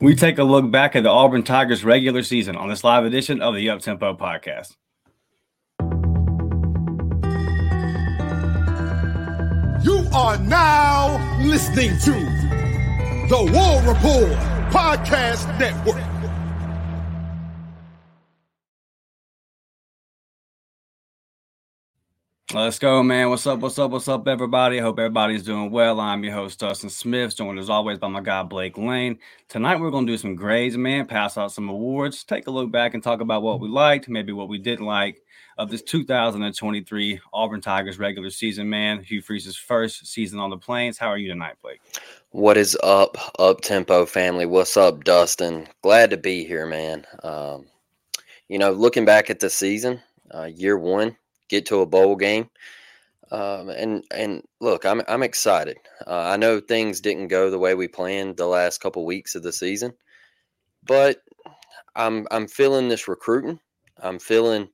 We take a look back at the Auburn Tigers regular season on this live edition of the Uptempo podcast. You are now listening to the War Report Podcast Network. Let's go, man. What's up? What's up? What's up, everybody? I hope everybody's doing well. I'm your host, Dustin Smith, joined as always by my guy, Blake Lane. Tonight, we're going to do some grades, man, pass out some awards, take a look back and talk about what we liked, maybe what we didn't like of this 2023 Auburn Tigers regular season, man. Hugh Freeze's first season on the Plains. How are you tonight, Blake? What is up, up tempo family? What's up, Dustin? Glad to be here, man. Um, you know, looking back at the season, uh, year one, get to a bowl game. Um, and and look, I'm I'm excited. Uh, I know things didn't go the way we planned the last couple weeks of the season, but I'm I'm feeling this recruiting. I'm feeling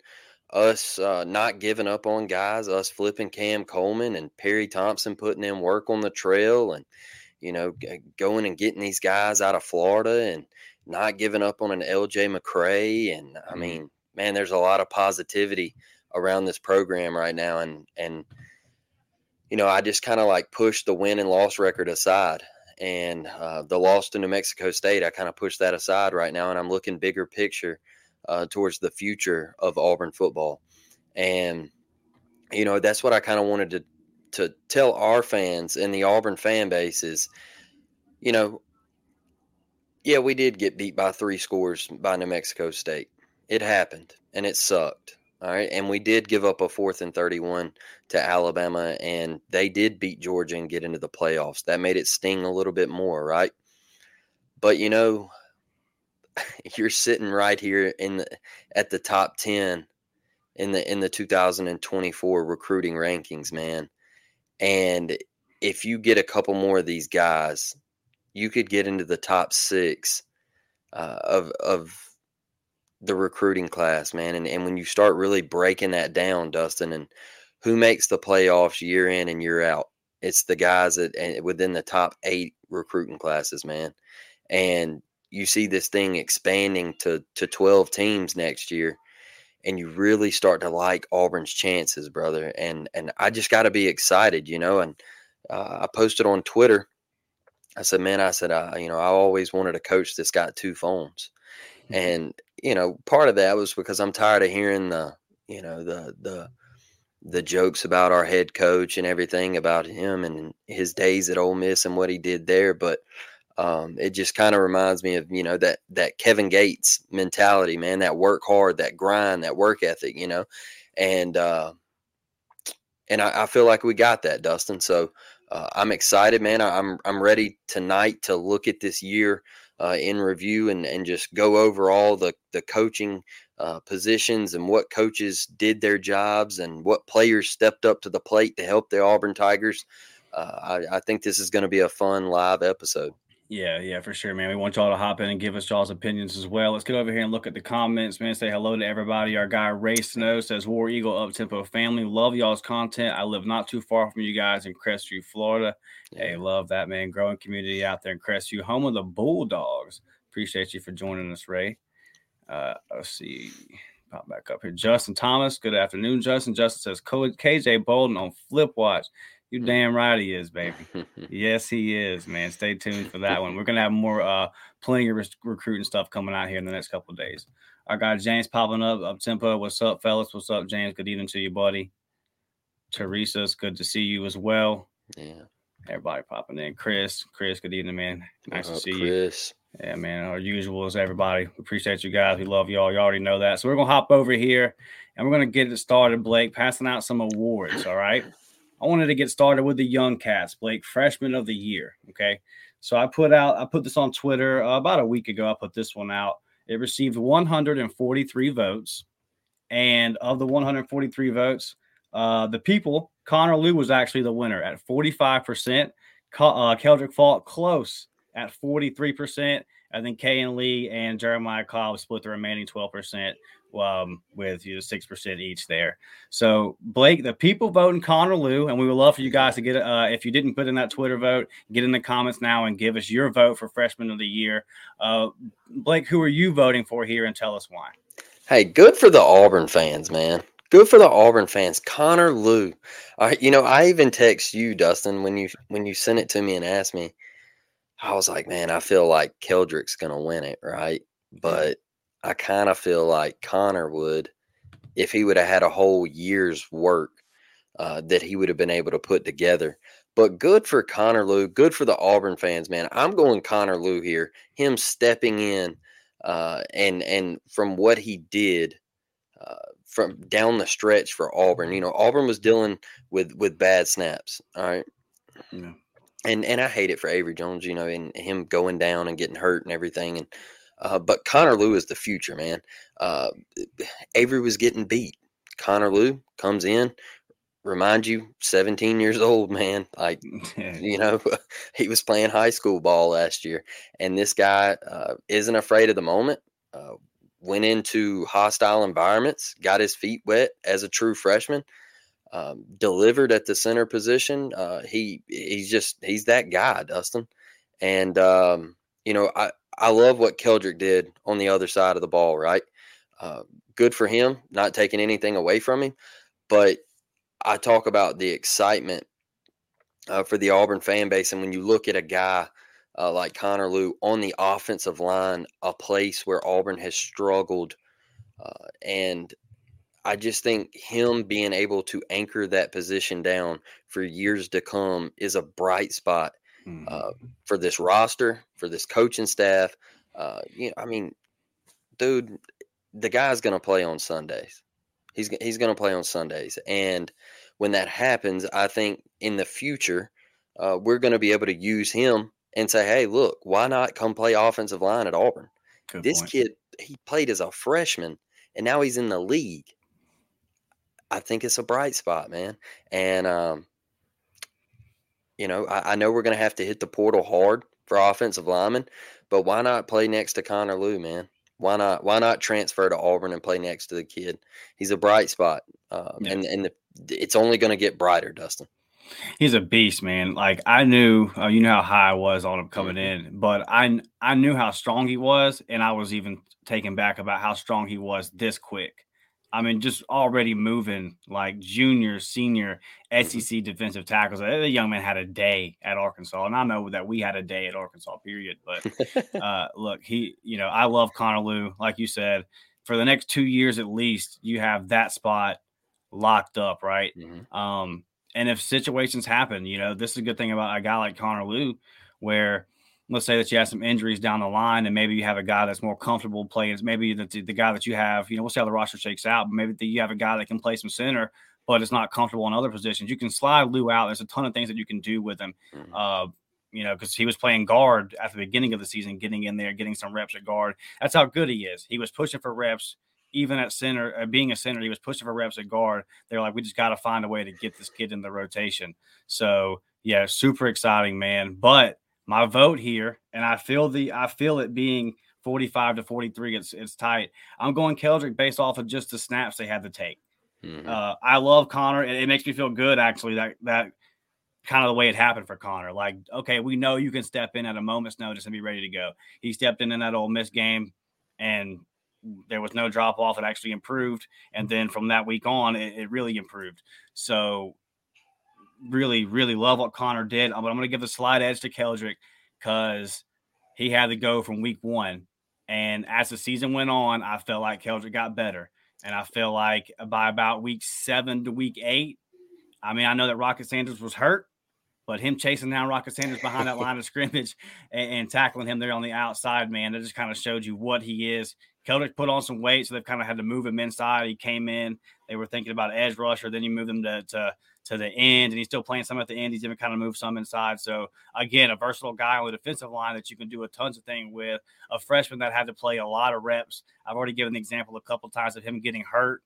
us uh, not giving up on guys. Us flipping Cam Coleman and Perry Thompson putting in work on the trail, and you know going and getting these guys out of Florida and not giving up on an LJ McCray. And I Mm-hmm. mean, man, there's a lot of positivity around this program right now and and you know i just kind of like pushed the win and loss record aside and uh, the loss to new mexico state i kind of pushed that aside right now and i'm looking bigger picture uh, towards the future of auburn football. And you know that's what i kind of wanted to to tell our fans and the auburn fan base is you know yeah we did get beat by three scores by new mexico state. It happened and it sucked all right. And we did give up a fourth and 31 to Alabama, and they did beat Georgia and get into the playoffs. That made it sting a little bit more, right? But you know, you're sitting right here in the at the top 10 in the in the 2024 recruiting rankings, man. And if you get a couple more of these guys, you could get into the top six uh, of of the recruiting class, man. And and when you start really breaking that down, Dustin, and who makes the playoffs year in and year out, it's the guys that and within the top eight recruiting classes, man. And you see this thing expanding to to twelve teams next year, and you really start to like Auburn's chances, brother. And and I just got to be excited, you know. And uh, I posted on Twitter. I said, man, I said, I, you know, I always wanted a coach that's got two phones. And you know, part of that was because I'm tired of hearing the, you know, the the the jokes about our head coach and everything about him and his days at Ole Miss and what he did there. But um, it just kind of reminds me of you know that that Kevin Gates mentality, man. That work hard, that grind, that work ethic, you know, and uh, and I, I feel like we got that, Dustin. So uh, I'm excited, man. I, I'm I'm ready tonight to look at this year uh, in review and and just go over all the the coaching uh, positions and what coaches did their jobs and what players stepped up to the plate to help the Auburn Tigers. Uh, I, I think this is going to be a fun live episode. Yeah, yeah, for sure, man. We want y'all to hop in and give us y'all's opinions as well. Let's get over here and look at the comments, man. Say hello to everybody. Our guy Ray Snow says War Eagle Up Tempo family. Love y'all's content. I live not too far from you guys in Crestview, Florida. Hey, love that, man. Growing community out there in Crestview, home of the Bulldogs. Appreciate you for joining us, Ray. Uh, let's see. Pop back up here. Justin Thomas. Good afternoon, Justin. Justin says "Co- KJ Bolden on Flip Watch You damn right he is, baby. yes, he is, man. Stay tuned for that one. We're gonna have more, uh, plenty of recruiting stuff coming out here in the next couple days. I got James popping up up tempo. What's up, fellas? What's up, James? Good evening to you, buddy. Teresa, it's good to see you as well. Yeah. Everybody popping in. Chris, Chris, good evening, man. Nice to see Chris. you. Yeah, man. Our usual is everybody. Appreciate you guys. We love y'all. You already know that. So we're gonna hop over here and we're gonna get it started, Blake, passing out some awards. All right. I wanted to get started with the young cats, Blake, freshman of the year. Okay. So I put out, I put this on Twitter uh, about a week ago. I put this one out. It received 143 votes. And of the 143 votes, uh, the people, Connor Lew was actually the winner at 45%. Uh, Keldrick Faulk close at 43%. I think Kayin Lee and Jeremiah Cobb split the remaining 12% um, with you know, 6% each there. So, Blake, the people voting Connor Lew, and we would love for you guys to get, uh, if you didn't put in that Twitter vote, get in the comments now and give us your vote for freshman of the year. Uh, Blake, who are you voting for here and tell us why? Hey, good for the Auburn fans, man. Good for the Auburn fans. Connor Lew. Uh, you know, I even text you, Dustin, when you when you sent it to me and asked me. I was like, man, I feel like Keldrick's gonna win it, right? But I kind of feel like Connor would, if he would have had a whole year's work uh, that he would have been able to put together. But good for Connor Lew, good for the Auburn fans, man. I'm going Connor Lew here. Him stepping in, uh, and and from what he did, uh, from down the stretch for Auburn. You know, Auburn was dealing with with bad snaps. All right. Yeah. And and I hate it for Avery Jones, you know, and him going down and getting hurt and everything. And uh, but Connor Lew is the future, man. Uh, Avery was getting beat. Connor Lew comes in, remind you, 17 years old, man. Like, you know, he was playing high school ball last year. And this guy uh, isn't afraid of the moment. Uh, went into hostile environments, got his feet wet as a true freshman, um, delivered at the center position. Uh, he he's just he's that guy, Dustin. And um, you know, I I love what Keldrick did on the other side of the ball, right? Uh, good for him, not taking anything away from him. But I talk about the excitement uh, for the Auburn fan base. And when you look at a guy uh, like Connor Lew on the offensive line, a place where Auburn has struggled. Uh, and I just think him being able to anchor that position down for years to come is a bright spot mm-hmm. uh, for this roster, for this coaching staff. Uh, you know, I mean, dude, the guy's going to play on Sundays. He's he's going to play on Sundays, and when that happens, I think in the future uh, we're going to be able to use him and say, "Hey, look, why not come play offensive line at Auburn?" Good this point. kid, he played as a freshman, and now he's in the league. I think it's a bright spot, man. And um, you know, I, I know we're going to have to hit the portal hard for offensive linemen, but why not play next to Connor Lew, man? Why not? Why not transfer to Auburn and play next to the kid? He's a bright spot, um, yeah. and and the, it's only going to get brighter, Dustin. He's a beast, man. Like I knew, uh, you know how high I was on him coming mm-hmm. in, but I I knew how strong he was, and I was even taken back about how strong he was this quick. I mean, just already moving like junior, senior mm-hmm. SEC defensive tackles. The young man had a day at Arkansas, and I know that we had a day at Arkansas. Period. But uh, look, he, you know, I love Connor Lew. Like you said, for the next two years at least, you have that spot locked up, right? Mm-hmm. Um, and if situations happen, you know, this is a good thing about a guy like Connor Lew, where let's say that you have some injuries down the line and maybe you have a guy that's more comfortable playing maybe the, the guy that you have you know we'll see how the roster shakes out but maybe the, you have a guy that can play some center but is not comfortable in other positions you can slide Lew out there's a ton of things that you can do with him mm-hmm. uh, you know because he was playing guard at the beginning of the season getting in there getting some reps at guard that's how good he is he was pushing for reps even at center, uh, being a center, he was pushing for reps at guard. They're like, we just got to find a way to get this kid in the rotation. So, yeah, super exciting, man. But my vote here, and I feel the I feel it being 45 to 43. It's it's tight. I'm going Keldrick based off of just the snaps they had to take. Mm-hmm. Uh, I love Connor, and it makes me feel good actually that that kind of the way it happened for Connor. Like, okay, we know you can step in at a moment's notice and be ready to go. He stepped in in that Ole Miss game, and there was no drop off. It actually improved, and then from that week on, it, it really improved. So really, really love what Connor did. Uh, but I'm going to give the slight edge to Keldrick because he had to go from week one. And as the season went on, I felt like Keldrick got better. And I feel like by about week seven to week eight, I mean, I know that Rocket Sanders was hurt, but him chasing down Rocket Sanders behind that line of scrimmage and, and, tackling him there on the outside, man, that just kind of showed you what he is. Keldrick put on some weight, so they've kind of had to move him inside. He came in. They were thinking about edge rusher. Then you move him to, to to the end, and he's still playing some at the end. He's even kind of moved some inside. So again, a versatile guy on the defensive line that you can do a tons of things with. A freshman that had to play a lot of reps. I've already given the example a couple times of him getting hurt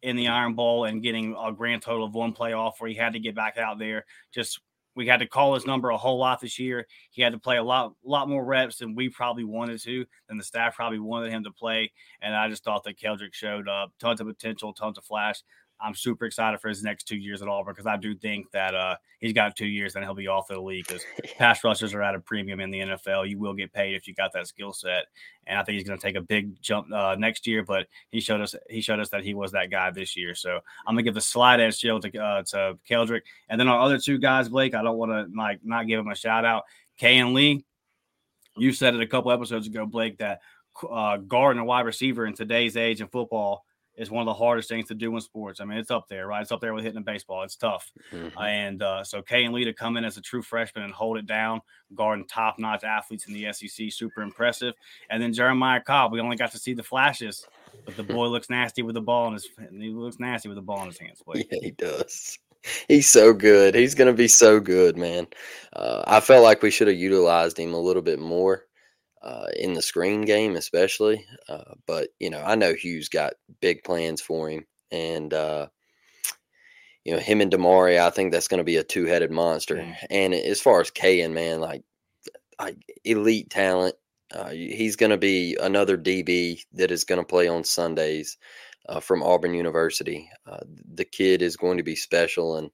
in the Iron Bowl and getting a grand total of one playoff where he had to get back out there. Just we had to call his number a whole lot this year. He had to play a lot, lot more reps than we probably wanted to, than the staff probably wanted him to play. And I just thought that Keldrick showed up tons of potential, tons of flash. I'm super excited for his next two years at Auburn because I do think that uh, he's got two years and he'll be off the league because pass rushers are at a premium in the NFL. You will get paid if you got that skill set, and I think he's going to take a big jump uh, next year. But he showed us he showed us that he was that guy this year. So I'm gonna give the slight edge shield to uh, to Keldrick, and then our other two guys, Blake. I don't want to like not give him a shout out. Kayin Lee, you said it a couple episodes ago, Blake, that uh, guard and wide receiver in today's age in football is one of the hardest things to do in sports. I mean, it's up there, right? It's up there with hitting a baseball. It's tough. Mm-hmm. And uh, so Kayin Lee to come in as a true freshman and hold it down, guarding top notch athletes in the SEC, super impressive. And then Jeremiah Cobb, we only got to see the flashes, but the boy looks nasty with the ball in his. He looks nasty with the ball in his hands. Blake. Yeah, he does. He's so good. He's going to be so good, man. Uh, I felt like we should have utilized him a little bit more uh, in the screen game, especially. Uh, but you know, I know Hugh's got big plans for him, and uh, you know, him and Damari, I think that's going to be a two-headed monster. Mm. And as far as Kayin, man, like, like elite talent. Uh, he's going to be another DB that is going to play on Sundays uh, from Auburn University. Uh, the kid is going to be special, and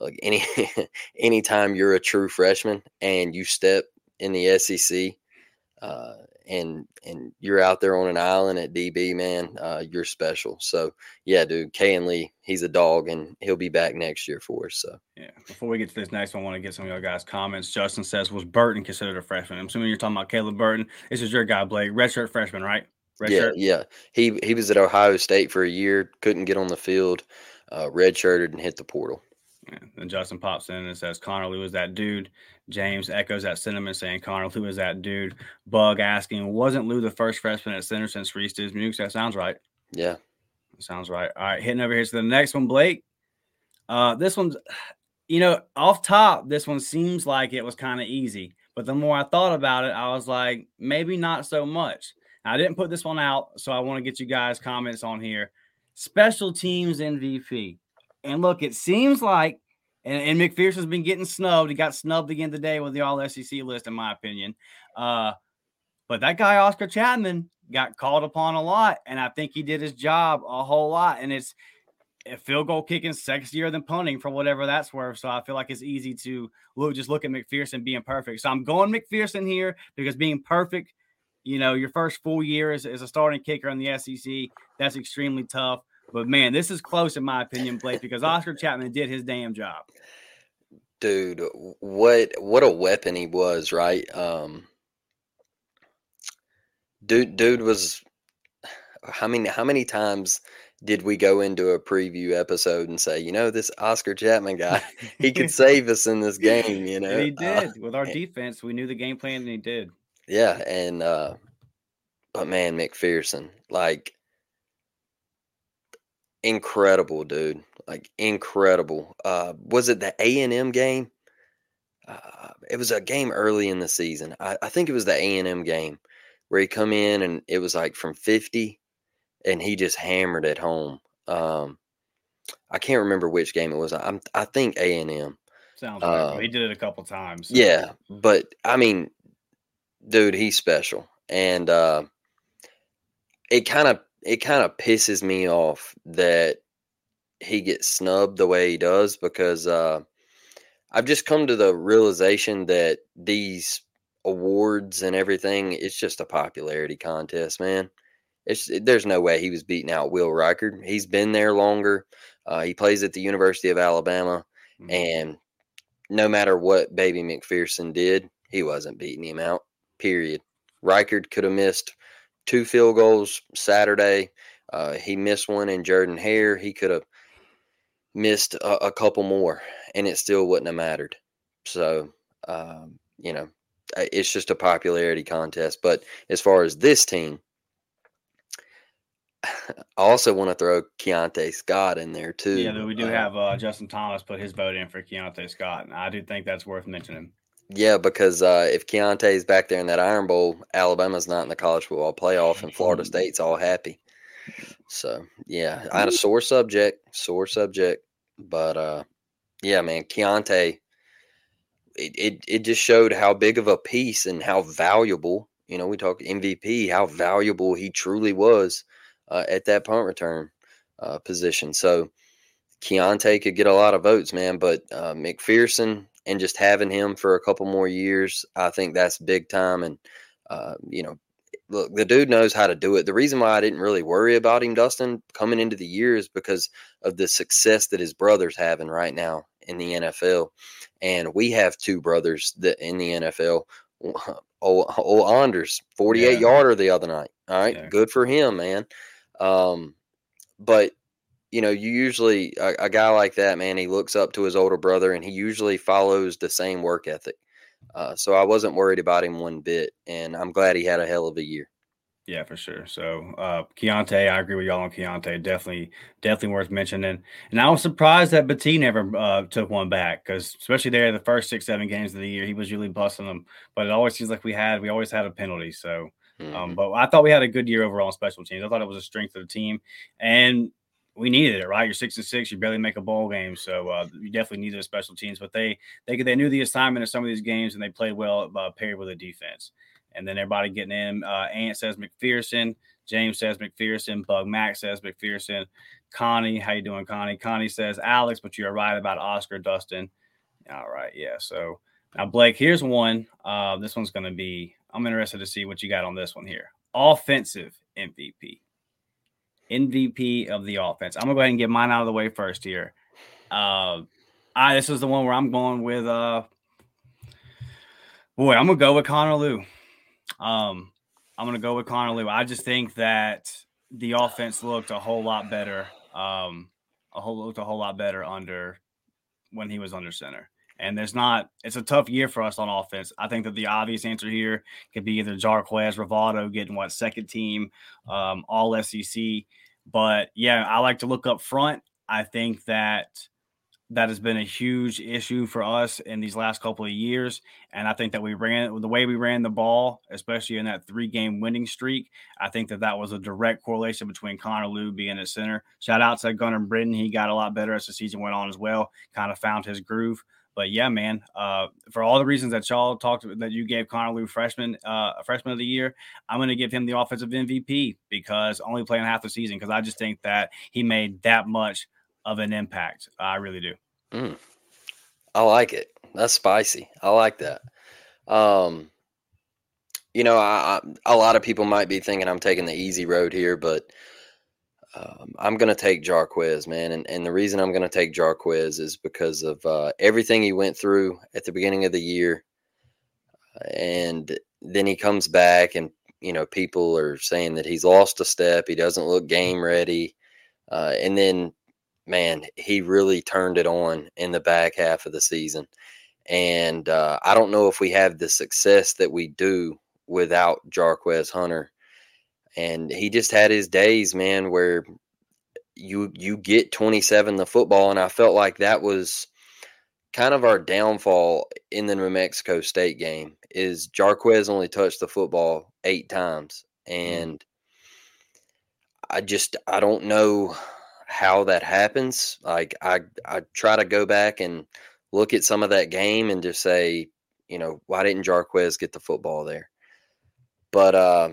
like any anytime you're a true freshman and you step in the SEC, uh, and and you're out there on an island at DB, man, uh, you're special. So yeah, dude, Kayin Lee, he's a dog, and he'll be back next year for us. So yeah. Before we get to this next one, I want to get some of y'all guys' comments. Justin says, "Was Burton considered a freshman?" I'm assuming you're talking about Caleb Burton. This is your guy, Blake, redshirt freshman, right? Yeah, yeah. He he was at Ohio State for a year, couldn't get on the field, uh, redshirted and hit the portal. Yeah. And Justin pops in and says, Connor Lee was that dude. James echoes that sentiment, saying, Connor Lew is that dude. Bug asking, wasn't Lew the first freshman at center since Reese Dismukes? That sounds right. Yeah. sounds right. All right. Hitting over here to the next one, Blake. Uh, this one's, you know, off top, this one seems like it was kind of easy. But the more I thought about it, I was like, maybe not so much. Now, I didn't put this one out, so I want to get you guys' comments on here. Special teams MVP. And look, it seems like, and, and McPherson's been getting snubbed. He got snubbed again today with the All SEC list, in my opinion. Uh, but that guy Oscar Chapman got called upon a lot, and I think he did his job a whole lot. And it's a field goal kicking sexier than punting for whatever that's worth. So I feel like it's easy to look just look at McPherson being perfect. So I'm going McPherson here because being perfect, you know, your first full year as, as a starting kicker in the SEC, that's extremely tough. But man, this is close in my opinion, Blake, because Oscar Chapman did his damn job. Dude, what what a weapon he was, right? Um dude dude was how many how many times did we go into a preview episode and say, you know, this Oscar Chapman guy, he could save us in this game, you know? And he uh, did. Uh, With our defense, we knew the game plan and he did. Yeah, and uh but man, McPherson, like incredible, dude. Like incredible. Uh, was it the A and M game? Uh, it was a game early in the season. I, I think it was the A and M game where he come in and it was like from fifty, and he just hammered it home. Um, I can't remember which game it was. I'm I think A and M. Sounds right. Uh, he did it a couple times. So. Yeah, but I mean, dude, he's special, and uh, it kind of it kind of pisses me off that he gets snubbed the way he does because uh, I've just come to the realization that these awards and everything it's just a popularity contest, man. It's there's no way he was beating out Will Reichard. He's been there longer. Uh, he plays at the University of Alabama, Mm-hmm. And no matter what Baby McPherson did, he wasn't beating him out. Period. Reichard could have missed two field goals Saturday. Uh, he missed one in Jordan Hare. He could have missed a, a, couple more, and it still wouldn't have mattered. So, um, you know, it's just a popularity contest. But as far as this team, I also want to throw Keionte Scott in there too. Yeah, we do uh, have uh, Justin Thomas put his vote in for Keionte Scott, and I do think that's worth mentioning. Yeah, because uh, if Keionte is back there in that Iron Bowl, Alabama's not in the college football playoff, and Florida State's all happy. So yeah, I had a sore subject, sore subject, but uh, yeah, man, Keionte, it, it it just showed how big of a piece and how valuable. You know, we talk MVP, how valuable he truly was uh, at that punt return uh, position. So Keionte could get a lot of votes, man, but uh, McPherson and just having him for a couple more years, I think that's big time. And uh, you know, look, the dude knows how to do it. The reason why I didn't really worry about him, Dustin, coming into the year is because of the success that his brother's having right now in the NFL. And we have two brothers that in the NFL. Old, old Anders, 48 yeah. yarder the other night. All right. Yeah. Good for him, man. Um, but you know, you usually a, a, guy like that, man, he looks up to his older brother, and he usually follows the same work ethic. Uh, so I wasn't worried about him one bit, and I'm glad he had a hell of a year. Yeah, for sure. So uh Keionte, I agree with y'all on Keionte. Definitely, definitely worth mentioning. And I was surprised that Battie never uh, took one back because, especially there, the first six, seven games of the year, he was really busting them. But it always seems like we had, we always had a penalty. So um, mm-hmm. Um, but I thought we had a good year overall on special teams. I thought it was a strength of the team, and we needed it. Right, you're six and six, you barely make a bowl game, so uh, you definitely needed a special teams. But they they they knew the assignment of some of these games, and they played well uh, paired with a defense. And then everybody getting in. Uh, Ant says McPherson. James says McPherson. Bug Mac says McPherson. Connie, how you doing, Connie? Connie says Alex, but you're right about Oscar Dustin. All right, yeah. So now Blake, here's one. Uh, this one's going to be I'm interested to see what you got on this one here. Offensive MVP. MVP of the offense. I'm gonna go ahead and get mine out of the way first here. Uh, I this is the one where I'm going with uh boy, I'm gonna go with Connor Lew. Um, I'm gonna go with Connor Lew. I just think that the offense looked a whole lot better. Um, a whole looked a whole lot better under when he was under center. And there's not, it's a tough year for us on offense. I think that the obvious answer here could be either Jarquez, Rivaldo getting what second team, um, all SEC. But yeah, I like to look up front. I think that that has been a huge issue for us in these last couple of years. And I think that we ran the way we ran the ball, especially in that three game winning streak. I think that that was a direct correlation between Connor Lew being at center. Shout out to Gunnar Britton. He got a lot better as the season went on as well, kind of found his groove but yeah, man, uh, for all the reasons that y'all talked that you gave Connor Lew freshman, uh, freshman of the year, I'm going to give him the offensive MVP because only playing half the season because I just think that he made that much of an impact. I really do. Mm. I like it. That's spicy. I like that. Um, you know, I, I, a lot of people might be thinking I'm taking the easy road here, but um, I'm going to take Jarquez, man. And, and the reason I'm going to take Jarquez is because of uh, everything he went through at the beginning of the year. And then he comes back, and, you know, people are saying that he's lost a step. He doesn't look game ready. Uh, and then, man, he really turned it on in the back half of the season. And uh, I don't know if we have the success that we do without Jarquez Hunter and he just had his days, man, where you you get 27 the football, and I felt like that was kind of our downfall in the New Mexico State game. Is Jarquez only touched the football eight times, mm. and I just I don't know how that happens. Like I I try to go back and look at some of that game and just say, you know, why didn't Jarquez get the football there? But uh,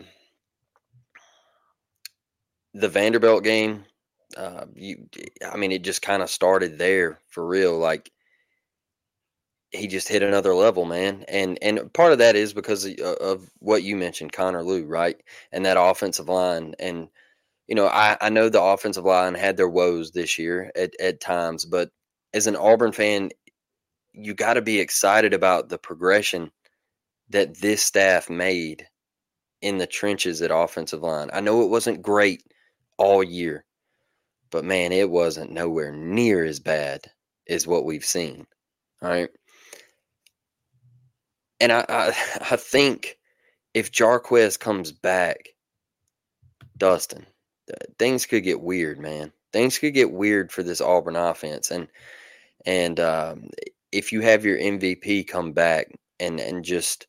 the Vanderbilt game, uh, you, I mean, it just kind of started there for real. Like he just hit another level, man. And and part of that is because of, uh, of what you mentioned, Connor Lew, right? And that offensive line. And you know, I I know the offensive line had their woes this year at at times, but as an Auburn fan, you got to be excited about the progression that this staff made in the trenches at offensive line. I know it wasn't great all year, but man, it wasn't nowhere near as bad as what we've seen. All right. And I, I, I think if Jarquez comes back, Dustin, things could get weird, man. Things could get weird for this Auburn offense, and and um, if you have your MVP come back and and just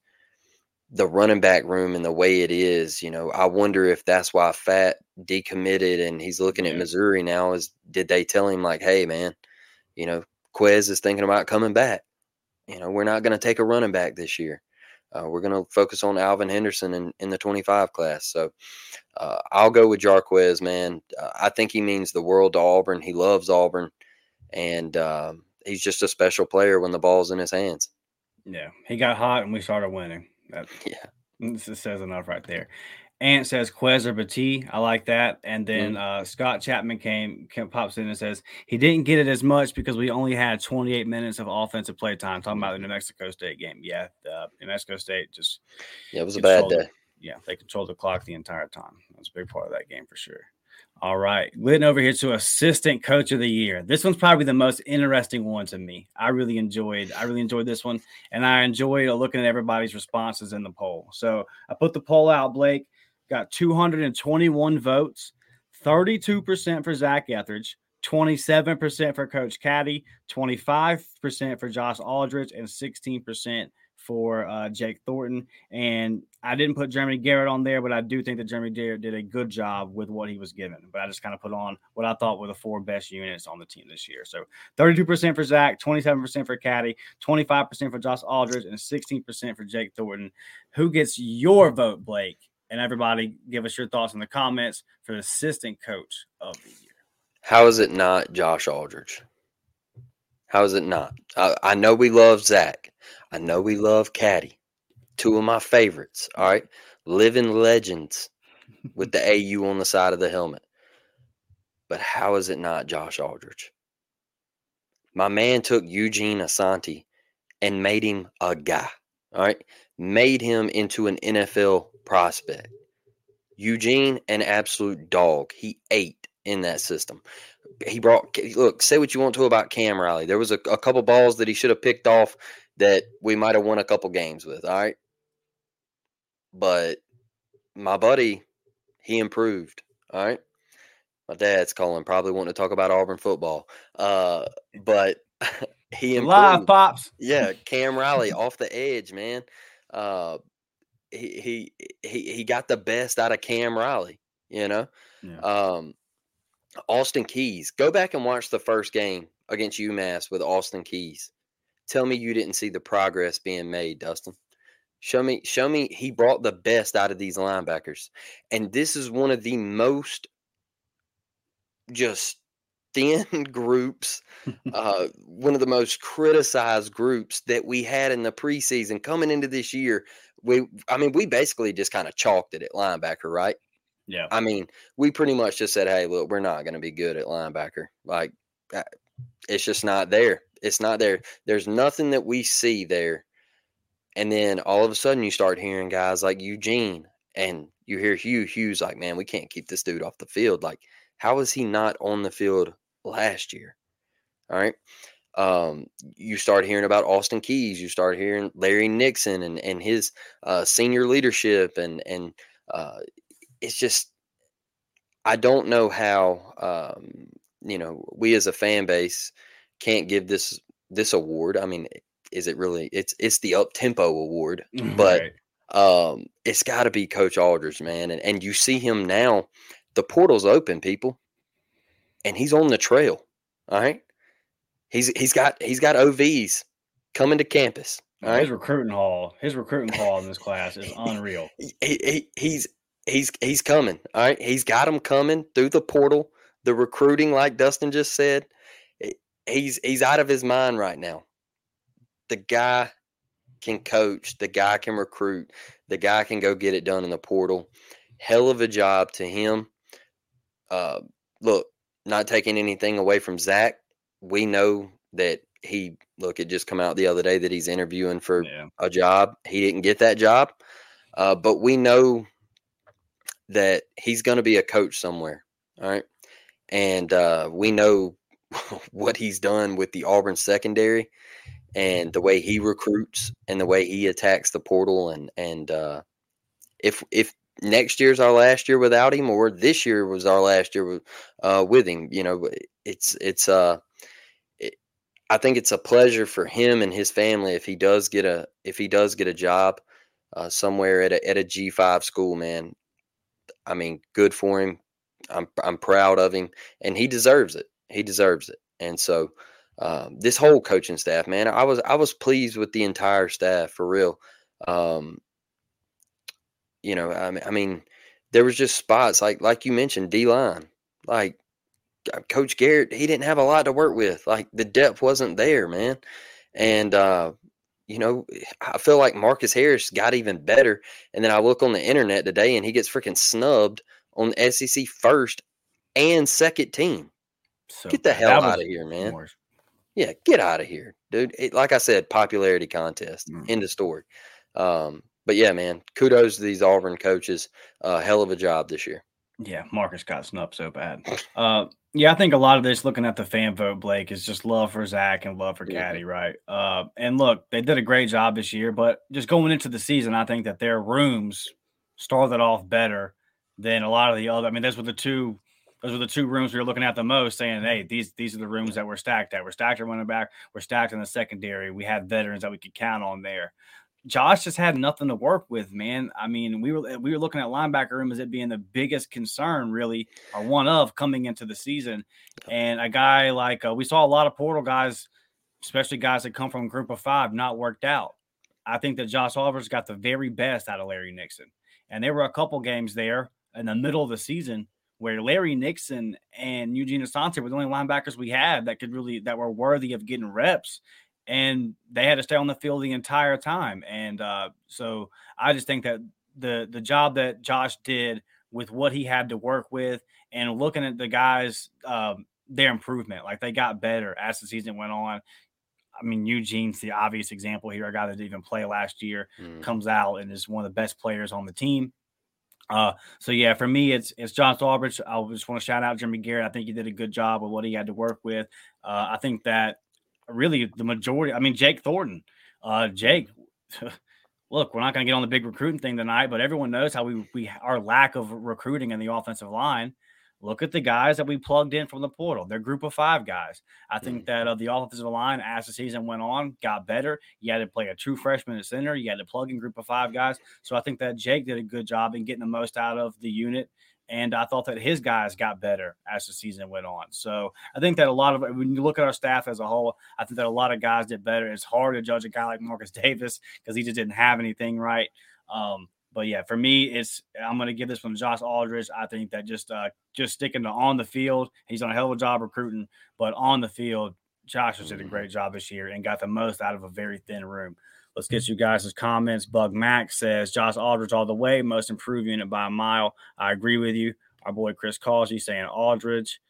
the running back room and the way it is, you know, I wonder if that's why Fat decommitted and he's looking at Missouri now. Is did they tell him like, hey man, you know, Quez is thinking about coming back. You know, we're not going to take a running back this year. Uh, we're going to focus on Alvin Henderson in, in the 25 class. So uh, I'll go with Jarquez, man. Uh, I think he means the world to Auburn. He loves Auburn, and um, he's just a special player when the ball's in his hands. Yeah, he got hot and we started winning. That, yeah, this says enough right there. Ant says Quez or Battie. I like that. And then mm uh, Scott Chapman came, came, pops in and says he didn't get it as much because we only had 28 minutes of offensive play time. Talking about the New Mexico State game. Yeah, uh, New Mexico State just yeah, it was a bad day. Yeah, they controlled the clock the entire time. That's a big part of that game for sure. All right, Glidden over here to assistant coach of the year. This one's probably the most interesting one to me. I really enjoyed. I really enjoyed this one, and I enjoyed looking at everybody's responses in the poll. So I put the poll out. Blake got 221 votes, 32% for Zach Etheridge, 27% for Coach Caddy, 25% for Josh Aldridge, and 16% for uh, Jake Thornton. And I didn't put Jeremy Garrett on there, but I do think that Jeremy Garrett did a good job with what he was given. But I just kind of put on what I thought were the four best units on the team this year. So 32% for Zach, 27% for Caddy, 25% for Josh Aldridge, and 16% for Jake Thornton. Who gets your vote, Blake? And everybody, give us your thoughts in the comments for the assistant coach of the year. How is it not Josh Aldridge? How is it not? I, I know we love Zach. I know we love Caddy. Two of my favorites. All right. Living legends with the AU on the side of the helmet. But how is it not Josh Aldridge? My man took Eugene Asante and made him a guy. All right. Made him into an NFL prospect. Eugene, an absolute dog. He ate in that system. He brought, look, say what you want to about Cam Riley. There was a, a couple balls that he should have picked off that we might have won a couple games with. All right. But my buddy, he improved. All right. My dad's calling, probably wanting to talk about Auburn football. Uh, but he improved. Live pops. Yeah, Cam Riley off the edge, man. Uh, he he he he got the best out of Cam Riley. You know, yeah. um, Austin Keys. Go back and watch the first game against UMass with Austin Keys. Tell me you didn't see the progress being made, Dustin. Show me, show me he brought the best out of these linebackers. And this is one of the most just thin groups, uh, one of the most criticized groups that we had in the preseason coming into this year. We, I mean, we basically just kind of chalked it at linebacker, right? Yeah. I mean, we pretty much just said, hey, look, we're not going to be good at linebacker. Like, uh, it's just not there. It's not there. There's nothing that we see there. And then all of a sudden, you start hearing guys like Eugene, and you hear Hugh. Hugh's like, man, we can't keep this dude off the field. Like, how is he not on the field last year? All right. Um, you start hearing about Austin Keys. You start hearing Larry Nixon and and his uh, senior leadership, and and uh, it's just I don't know how um, you know we as a fan base can't give this this award. I mean, is it really? It's it's the up tempo award, but right. um, it's got to be Coach Aldridge, man. And and you see him now. The portal's open, people, and he's on the trail. All right, he's he's got he's got OVs coming to campus. All right? His recruiting hall, his recruiting hall in this class is unreal. he, he, he's he's he's coming. All right, he's got him coming through the portal. The recruiting, like Dustin just said, he's he's out of his mind right now. The guy can coach, the guy can recruit, the guy can go get it done in the portal. Hell of a job to him. Uh, look, not taking anything away from Zach. We know that he look it just come out the other day that he's interviewing for Yeah. a job. He didn't get that job, uh, but we know that he's going to be a coach somewhere. All right, and uh, we know what he's done with the Auburn secondary and the way he recruits and the way he attacks the portal and and uh, if if next year's our last year without him or this year was our last year with, uh, with him, you know, it's it's uh it, I think it's a pleasure for him and his family if he does get a if he does get a job uh, somewhere at a at a G five school, man. I mean, good for him. I'm I'm proud of him, and he deserves it. He deserves it. And so, um, this whole coaching staff, man, I was I was pleased with the entire staff for real. Um, you know, I mean, I mean, there was just spots like like you mentioned, D line, like uh, Coach Garrett, he didn't have a lot to work with. Like the depth wasn't there, man. And uh, you know, I feel like Marcus Harris got even better. And then I look on the internet today, and he gets freaking snubbed on the SEC first and second team. So Get the hell out of here, man. Yeah, get out of here, dude. It, like I said, popularity contest. Mm. End of story. Um, but yeah, man, kudos to these Auburn coaches. Uh, hell of a job this year. Yeah, Marcus got snubbed so bad. Uh, yeah, I think a lot of this, looking at the fan vote, Blake, is just love for Zach and love for Mhm. Caddy, right? Uh, and look, they did a great job this year, but just going into the season, I think that their rooms started off better than a lot of the other. I mean, those were the two. Those were the two rooms we were looking at the most, saying, "Hey, these these are the rooms that we're stacked at. We're stacked at running back. We're stacked in the secondary. We had veterans that we could count on there." Josh just had nothing to work with, man. I mean, we were we were looking at linebacker room as it being the biggest concern, really, or one of coming into the season. And a guy like uh, we saw a lot of portal guys, especially guys that come from group of five, not worked out. I think that Josh Oliver's got the very best out of Larry Nixon, and there were a couple games there in the middle of the season where Larry Nixon and Eugene Asante were the only linebackers we had that could really that were worthy of getting reps and they had to stay on the field the entire time. And uh, so I just think that the the job that Josh did with what he had to work with, and looking at the guys, um, their improvement, like they got better as the season went on. I mean, Eugene's the obvious example here. A guy that didn't even play last year Mm. comes out and is one of the best players on the team. Uh, so yeah, for me, it's it's Josh Aldridge. I just want to shout out Jimmy Garrett. I think he did a good job with what he had to work with. Uh, I think that really the majority. I mean, Jake Thornton. Uh, Jake, look, we're not going to get on the big recruiting thing tonight, but everyone knows how we we our lack of recruiting in the offensive line. Look at the guys that we plugged in from the portal. They're group of five guys. I think that uh, the offensive line, as the season went on, got better. You had to play a true freshman at center. You had to plug in group of five guys. So I think that Jake did a good job in getting the most out of the unit. And I thought that his guys got better as the season went on. So I think that a lot of when you look at our staff as a whole, I think that a lot of guys did better. It's hard to judge a guy like Marcus Davis because he just didn't have anything right. Um, but yeah, for me, it's I'm going to give this one to Josh Aldridge. I think that just uh, just sticking to on the field, he's done a hell of a job recruiting, but on the field, Josh has did a great job this year and got the most out of a very thin room. Let's get you guys' comments. Bug Mac says Josh Aldridge all the way, most improved unit by a mile. I agree with you. Our boy Chris Causey saying Aldridge.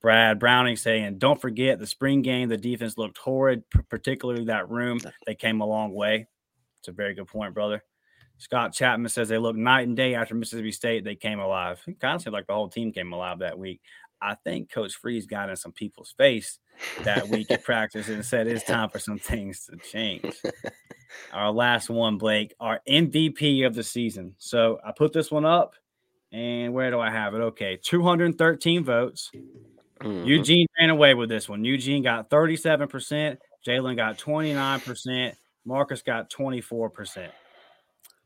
Brad Browning saying, don't forget the spring game. The defense looked horrid, particularly that room. They came a long way. It's a very good point, brother. Scott Chapman says they look night and day after Mississippi State. They came alive. It kind of seemed like the whole team came alive that week. I think Coach Freeze got in some people's face that week at practice and said it's time for some things to change. Our last one, Blake, our MVP of the season. So I put this one up, and where do I have it? Okay, 213 votes. Mhm. Eugene ran away with this one. Eugene got 37%. Jalen got 29%. Marcus got 24%.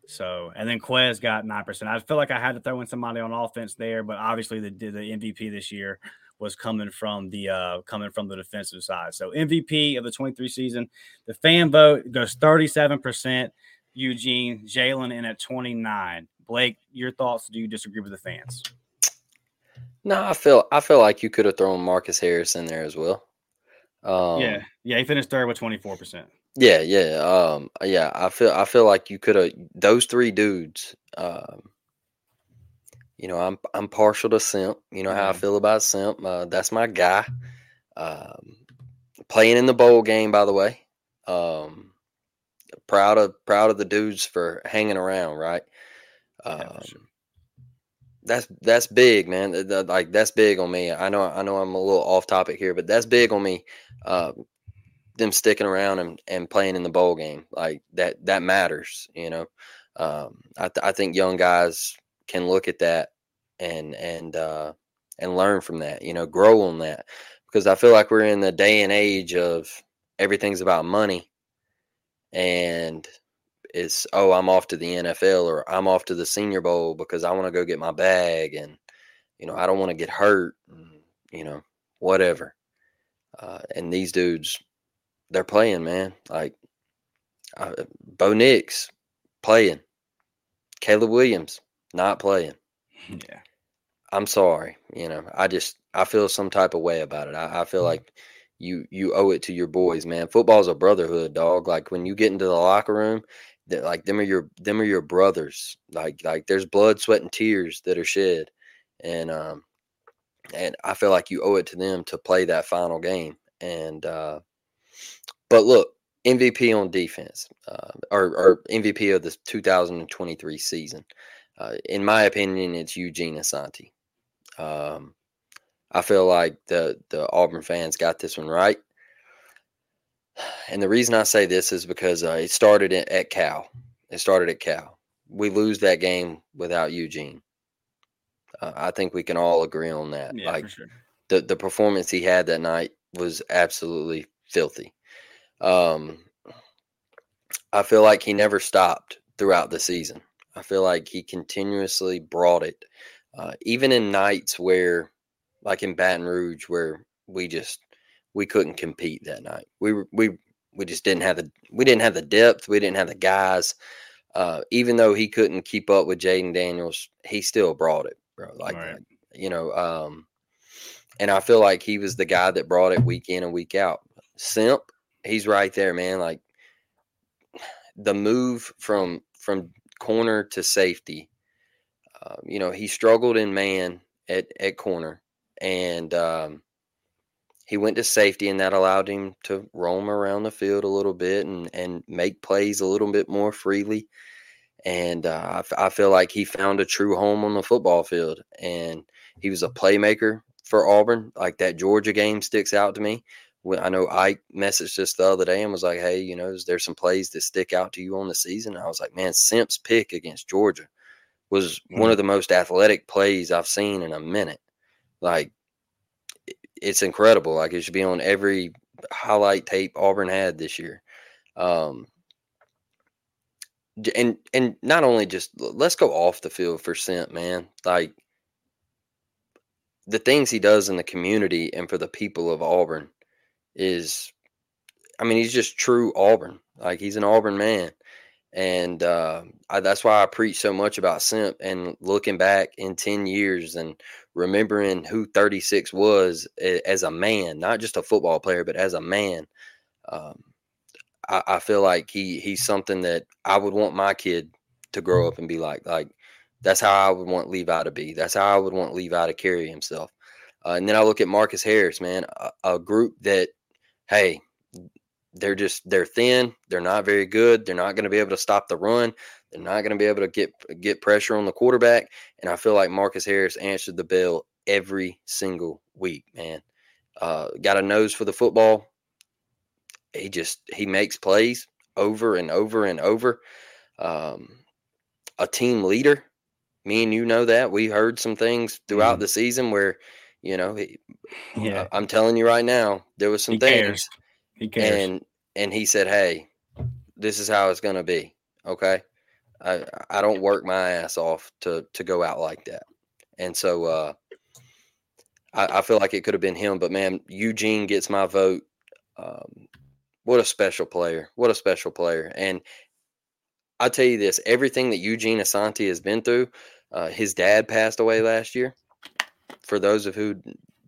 So, and then Quez got 9%. I feel like I had to throw in somebody on offense there, but obviously the, the MVP this year was coming from the uh coming from the defensive side. So MVP of the 23 season, the fan vote goes 37%. Eugene, Jalen in at 29. Blake, your thoughts? Do you disagree with the fans? No, I feel I feel like you could have thrown Marcus Harris in there as well. Um, yeah, yeah, he finished third with 24%. Yeah, yeah, um, yeah. I feel I feel like you could have those three dudes. Um, you know, I'm I'm partial to Simp. You know how I feel about Simp. Uh, that's my guy. Um, playing in the bowl game, by the way. Um, proud of proud of the dudes for hanging around, right? Um, yeah, sure. That's that's big, man. Like that's big on me. I know I know I'm a little off topic here, but that's big on me. Uh, them sticking around and, and playing in the bowl game like that that matters. You know, um, I th- I think young guys can look at that and and uh, and learn from that. You know, grow on that because I feel like we're in the day and age of everything's about money and it's oh I'm off to the NFL or I'm off to the Senior Bowl because I want to go get my bag and you know I don't want to get hurt and, you know whatever uh, and these dudes they're playing man like uh, Bo Nix playing Caleb Williams not playing yeah I'm sorry you know I just I feel some type of way about it I, I feel mm-hmm. like you you owe it to your boys, man. Football's a brotherhood, dog. Like when you get into the locker room, that like them are your them are your brothers. Like like there's blood, sweat, and tears that are shed, and um, and I feel like you owe it to them to play that final game. And uh, but look, MVP on defense, uh, or, or MVP of the 2023 season. Uh, in my opinion, it's Eugene Asante. Um, I feel like the the Auburn fans got this one right. And the reason I say this is because uh, it started at Cal. It started at Cal. We lose that game without Eugene. Uh, I think we can all agree on that. Yeah, like sure. the the performance he had that night was absolutely filthy. Um, I feel like he never stopped throughout the season. I feel like he continuously brought it, uh, even in nights where like in Baton Rouge where we just we couldn't compete that night. We we we just didn't have the we didn't have the depth. We didn't have the guys. Uh, even though he couldn't keep up with Jayden Daniels, he still brought it, bro. Like right. you know, um, and I feel like he was the guy that brought it week in and week out. Simp, he's right there, man. Like the move from from corner to safety. Uh, you know, he struggled in man at at corner and um, he went to safety, and that allowed him to roam around the field a little bit and and make plays a little bit more freely. And uh, I, feel like he found a true home on the football field, and he was a playmaker for Auburn. Like that Georgia game sticks out to me. When I know I messaged this the other day and was like, "Hey, you know, is there some plays that stick out to you on the season?" I was like, "Man, Simp's pick against Georgia was mm-hmm. one of the most athletic plays I've seen in a minute." Like it's incredible. Like it should be on every highlight tape Auburn had this year. Um, and and not only just let's go off the field for Simp, man. Like the things he does in the community and for the people of Auburn is, I mean, he's just true Auburn. Like he's an Auburn man and uh, I, that's why I preach so much about Simp and looking back in ten years and remembering who 36 was as a man, not just a football player, but as a man. Um, I, I, feel like he he's something that I would want my kid to grow up and be like. Like that's how I would want Levi to be. That's how I would want Levi to carry himself. Uh, and then I look at Marcus Harris, man, a, a group that, hey, they're just they're thin. They're not very good. They're not going to be able to stop the run. They're not going to be able to get get pressure on the quarterback. And I feel like Marcus Harris answered the bell every single week. Man, uh, got a nose for the football. He just he makes plays over and over and over. Um, a team leader. Me and you know that we heard some things throughout mm. the season where, you know, he, yeah. I'm telling you right now, there was some he things. Cares he cares. And and he said, "Hey, this is how it's going to be. Okay, I I don't work my ass off to to go out like that." And so uh, I, I feel like it could have been him, but man, Eugene gets my vote. Um, what a special player! What a special player! And I tell you this: everything that Eugene Asante has been through. Uh, his dad passed away last year. For those of who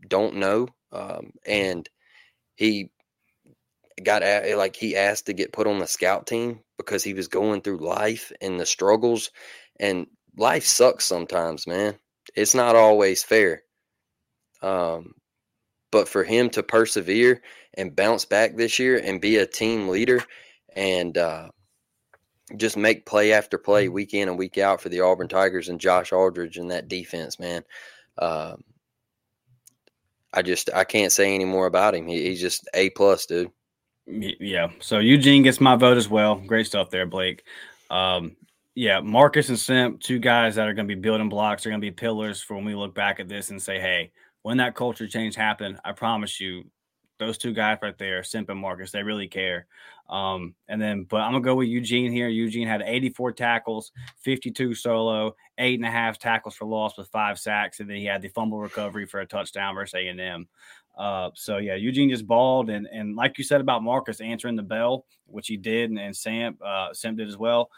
don't know, um, and he got at, like he asked to get put on the scout team because he was going through life and the struggles and life sucks sometimes man. It's not always fair. Um but for him to persevere and bounce back this year and be a team leader and uh, just make play after play week in and week out for the Auburn Tigers and Josh Aldridge and that defense, man. Uh, I just I can't say any more about him. He, he's just a plus, dude. Yeah. So Eugene gets my vote as well. Great stuff there, Blake. Um, yeah, Marcus and Simp, two guys that are going to be building blocks. They're going to be pillars for when we look back at this and say, hey, when that culture change happened, I promise you, those two guys right there, Simp and Marcus, they really care. Um, and then, but I'm gonna go with Eugene here. Eugene had 84 tackles, 52 solo, eight and a half tackles for loss with five sacks, and then he had the fumble recovery for a touchdown versus A and M. Uh, so yeah, Eugene just balled, and and like you said about Marcus answering the bell, which he did, and, and Sam uh, Sam did as well.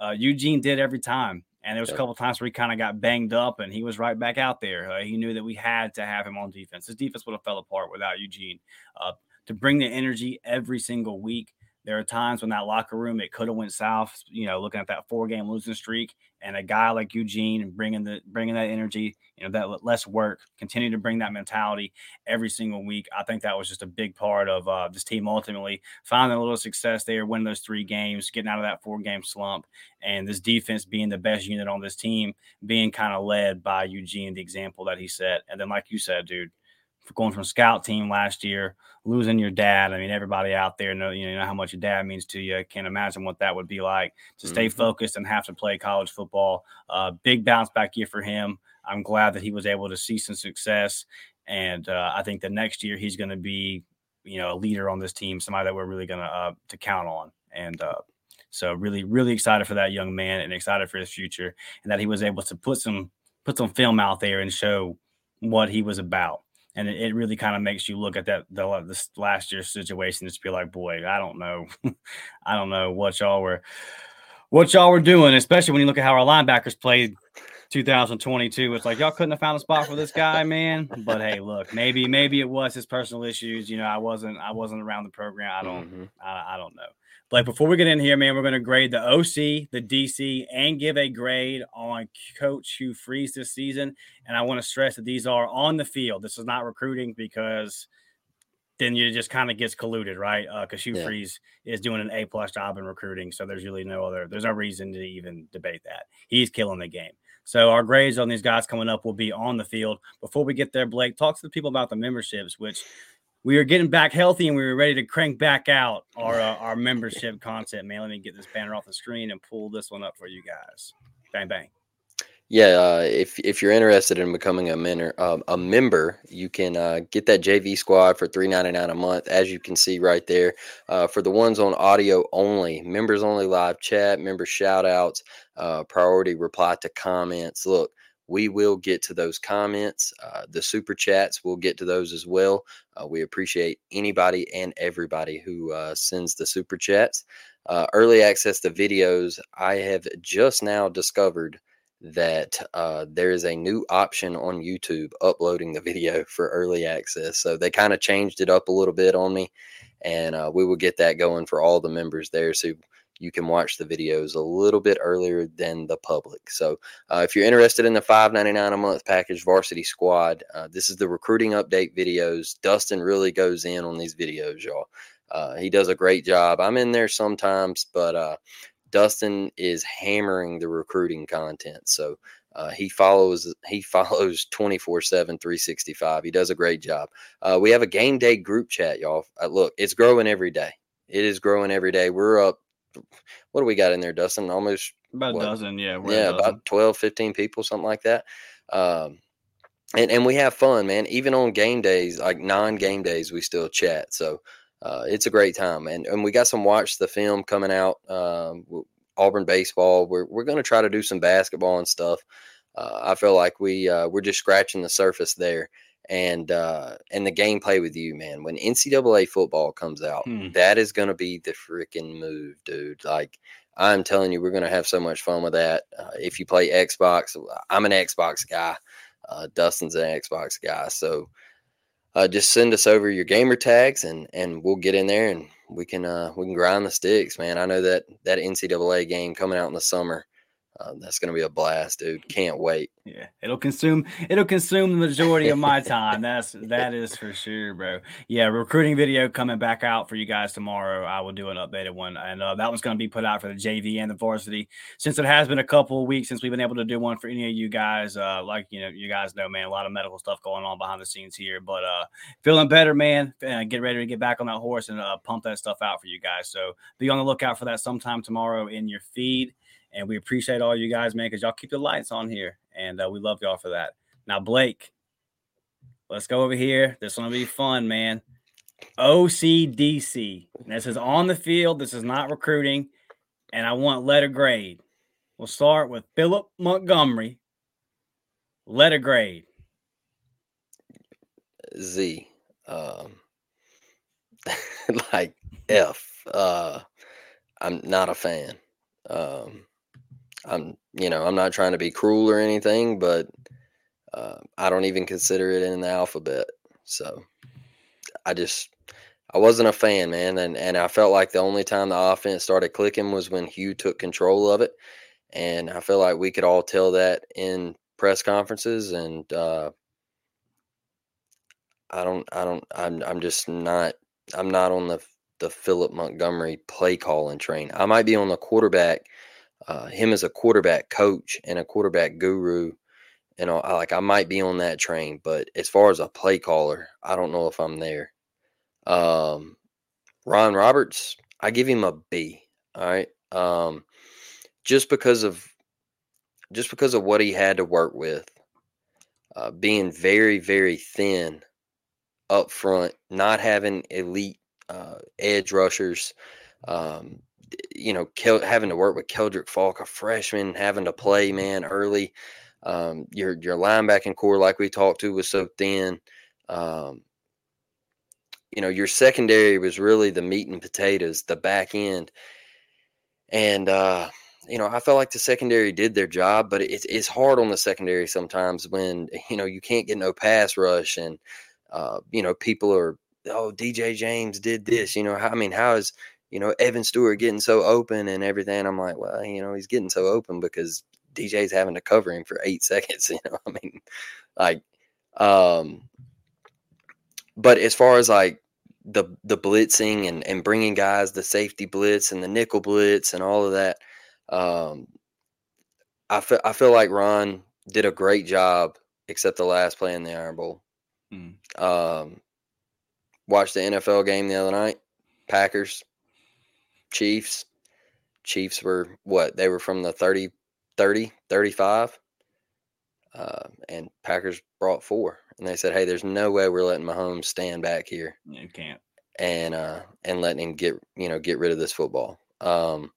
Uh, Eugene did every time. And there was a couple times where he kind of got banged up, and he was right back out there. Uh, he knew that we had to have him on defense. His defense would have fell apart without Eugene. Uh, to bring the energy every single week, there are times when that locker room it could have went south. You know, looking at that four game losing streak, and a guy like Eugene bringing the bringing that energy, you know, that less work, continue to bring that mentality every single week. I think that was just a big part of uh, this team ultimately finding a little success there, winning those three games, getting out of that four game slump, and this defense being the best unit on this team, being kind of led by Eugene, the example that he set. And then, like you said, dude, going from scout team last year, losing your dad. I mean, everybody out there know you know how much your dad means to you. I can't imagine what that would be like to stay mm-hmm. focused and have to play college football. Uh, big bounce back year for him. I'm glad that he was able to see some success, and uh, I think the next year he's going to be, you know, a leader on this team, somebody that we're really going to uh, to count on. And uh, so, really, really excited for that young man, and excited for his future, and that he was able to put some put some film out there and show what he was about and it, it really kind of makes you look at that the this last year's situation and just be like, boy, I don't know, I don't know what y'all were what y'all were doing, especially when you look at how our linebackers played 2022. It's like y'all couldn't have found a spot for this guy, man. But hey, look, maybe maybe it was his personal issues. You know, I wasn't I wasn't around the program. I don't mm-hmm. I, I don't know. But before we get in here, man, we're going to grade the OC, the DC, and give a grade on Coach Hugh Freeze this season. And I want to stress that these are on the field. This is not recruiting because then you just kind of gets colluded, right? Because uh, Hugh yeah. Freeze is doing an A plus job in recruiting, so there's really no other, there's no reason to even debate that. He's killing the game. So our grades on these guys coming up will be on the field. Before we get there, Blake, talk to the people about the memberships, which we are getting back healthy and we were ready to crank back out our uh, our membership content. Man, let me get this banner off the screen and pull this one up for you guys. Bang bang. Yeah, uh, if if you're interested in becoming a member, uh, a member, you can uh, get that JV squad for three ninety nine a month, as you can see right there. Uh, for the ones on audio only, members only live chat, member shout outs, uh, priority reply to comments. Look, we will get to those comments. Uh, the super chats, we'll get to those as well. Uh, we appreciate anybody and everybody who uh, sends the super chats. Uh, early access to videos, I have just now discovered that uh, there is a new option on YouTube uploading the video for early access. So they kind of changed it up a little bit on me, and uh, we will get that going for all the members there. So you can watch the videos a little bit earlier than the public. So uh, if you're interested in the $5.99 a month package Varsity Squad, uh, this is the recruiting update videos. Dustin really goes in on these videos, y'all. Uh, he does a great job. I'm in there sometimes, but uh, Dustin is hammering the recruiting content. So uh, he follows he follows 24 7 365 he does a great job uh, we have a game day group chat y'all uh, look it's growing every day it is growing every day we're up what do we got in there, Dustin? Almost about what? a dozen, yeah. yeah, about 12, 15 people, something like that. Um, and, and we have fun, man. Even on game days, like non game days, we still chat. So uh, it's a great time. And, and we got some watch the film coming out, um, Auburn baseball. We're, we're going to try to do some basketball and stuff. Uh, I feel like we uh, we're just scratching the surface there and uh and the gameplay with you, man. When NCAA football comes out, hmm. that is going to be the freaking move, dude. Like I'm telling you, we're going to have so much fun with that. Uh, if you play Xbox, I'm an Xbox guy. Uh, Dustin's an Xbox guy, so uh, just send us over your gamer tags, and and we'll get in there and we can uh, we can grind the sticks, man. I know that that NCAA game coming out in the summer uh, that's going to be a blast, dude. Can't wait. Yeah, it'll consume it'll consume the majority of my time. That's that is for sure, bro. Yeah, recruiting video coming back out for you guys tomorrow. I will do an updated one, and uh, that one's going to be put out for the JV and the varsity. Since it has been a couple of weeks since we've been able to do one for any of you guys, uh, like you know, you guys know, man, a lot of medical stuff going on behind the scenes here, but uh, feeling better, man. Uh, get ready to get back on that horse and uh, pump that stuff out for you guys. So be on the lookout for that sometime tomorrow in your feed. And we appreciate all you guys, man, because y'all keep the lights on here. And uh, we love y'all for that. Now, Blake, let's go over here. This one will be fun, man. OCDC. This is on the field. This is not recruiting. And I want letter grade. We'll start with Philip Montgomery. Letter grade. Z. Um, like F. Uh, I'm not a fan. Um, I'm, you know, I'm not trying to be cruel or anything, but uh, I don't even consider it in the alphabet. So I just, I wasn't a fan, man, and and I felt like the only time the offense started clicking was when Hugh took control of it, and I feel like we could all tell that in press conferences, and uh, I don't, I don't, I'm, I'm just not, I'm not on the the Philip Montgomery play calling train. I might be on the quarterback uh, him as a quarterback coach and a quarterback guru. And I, like I might be on that train, but as far as a play caller, I don't know if I'm there. Um, Ron Roberts, I give him a B. All right, um, just because of just because of what he had to work with, uh, being very very thin up front, not having elite uh, edge rushers, um, you know, Kel, having to work with Keldric Faulk, a freshman, having to play man early. Um, your your linebacking core, like we talked to, was so thin. Um, you know, your secondary was really the meat and potatoes, the back end, and uh, you know, I felt like the secondary did their job, but it's it's hard on the secondary sometimes when you know you can't get no pass rush, and uh, you know people are oh DJ James did this, you know, I mean, how is you know, Evan Stewart getting so open and everything. I'm like, well, you know, he's getting so open because DJ's having to cover him for eight seconds. You know, I mean, like, um, but as far as like the the blitzing and and bringing guys the safety blitz and the nickel blitz and all of that, um, I feel I feel like Ron did a great job, except the last play in the Iron Bowl. Mm. Um, watched the NFL game the other night, Packers Chiefs. Chiefs were what? They were from the 30, 30, 35. Uh, and Packers brought four. And they said, hey, there's no way we're letting Mahomes stand back here. You can't. And uh, and letting him get you know get rid of this football. Um,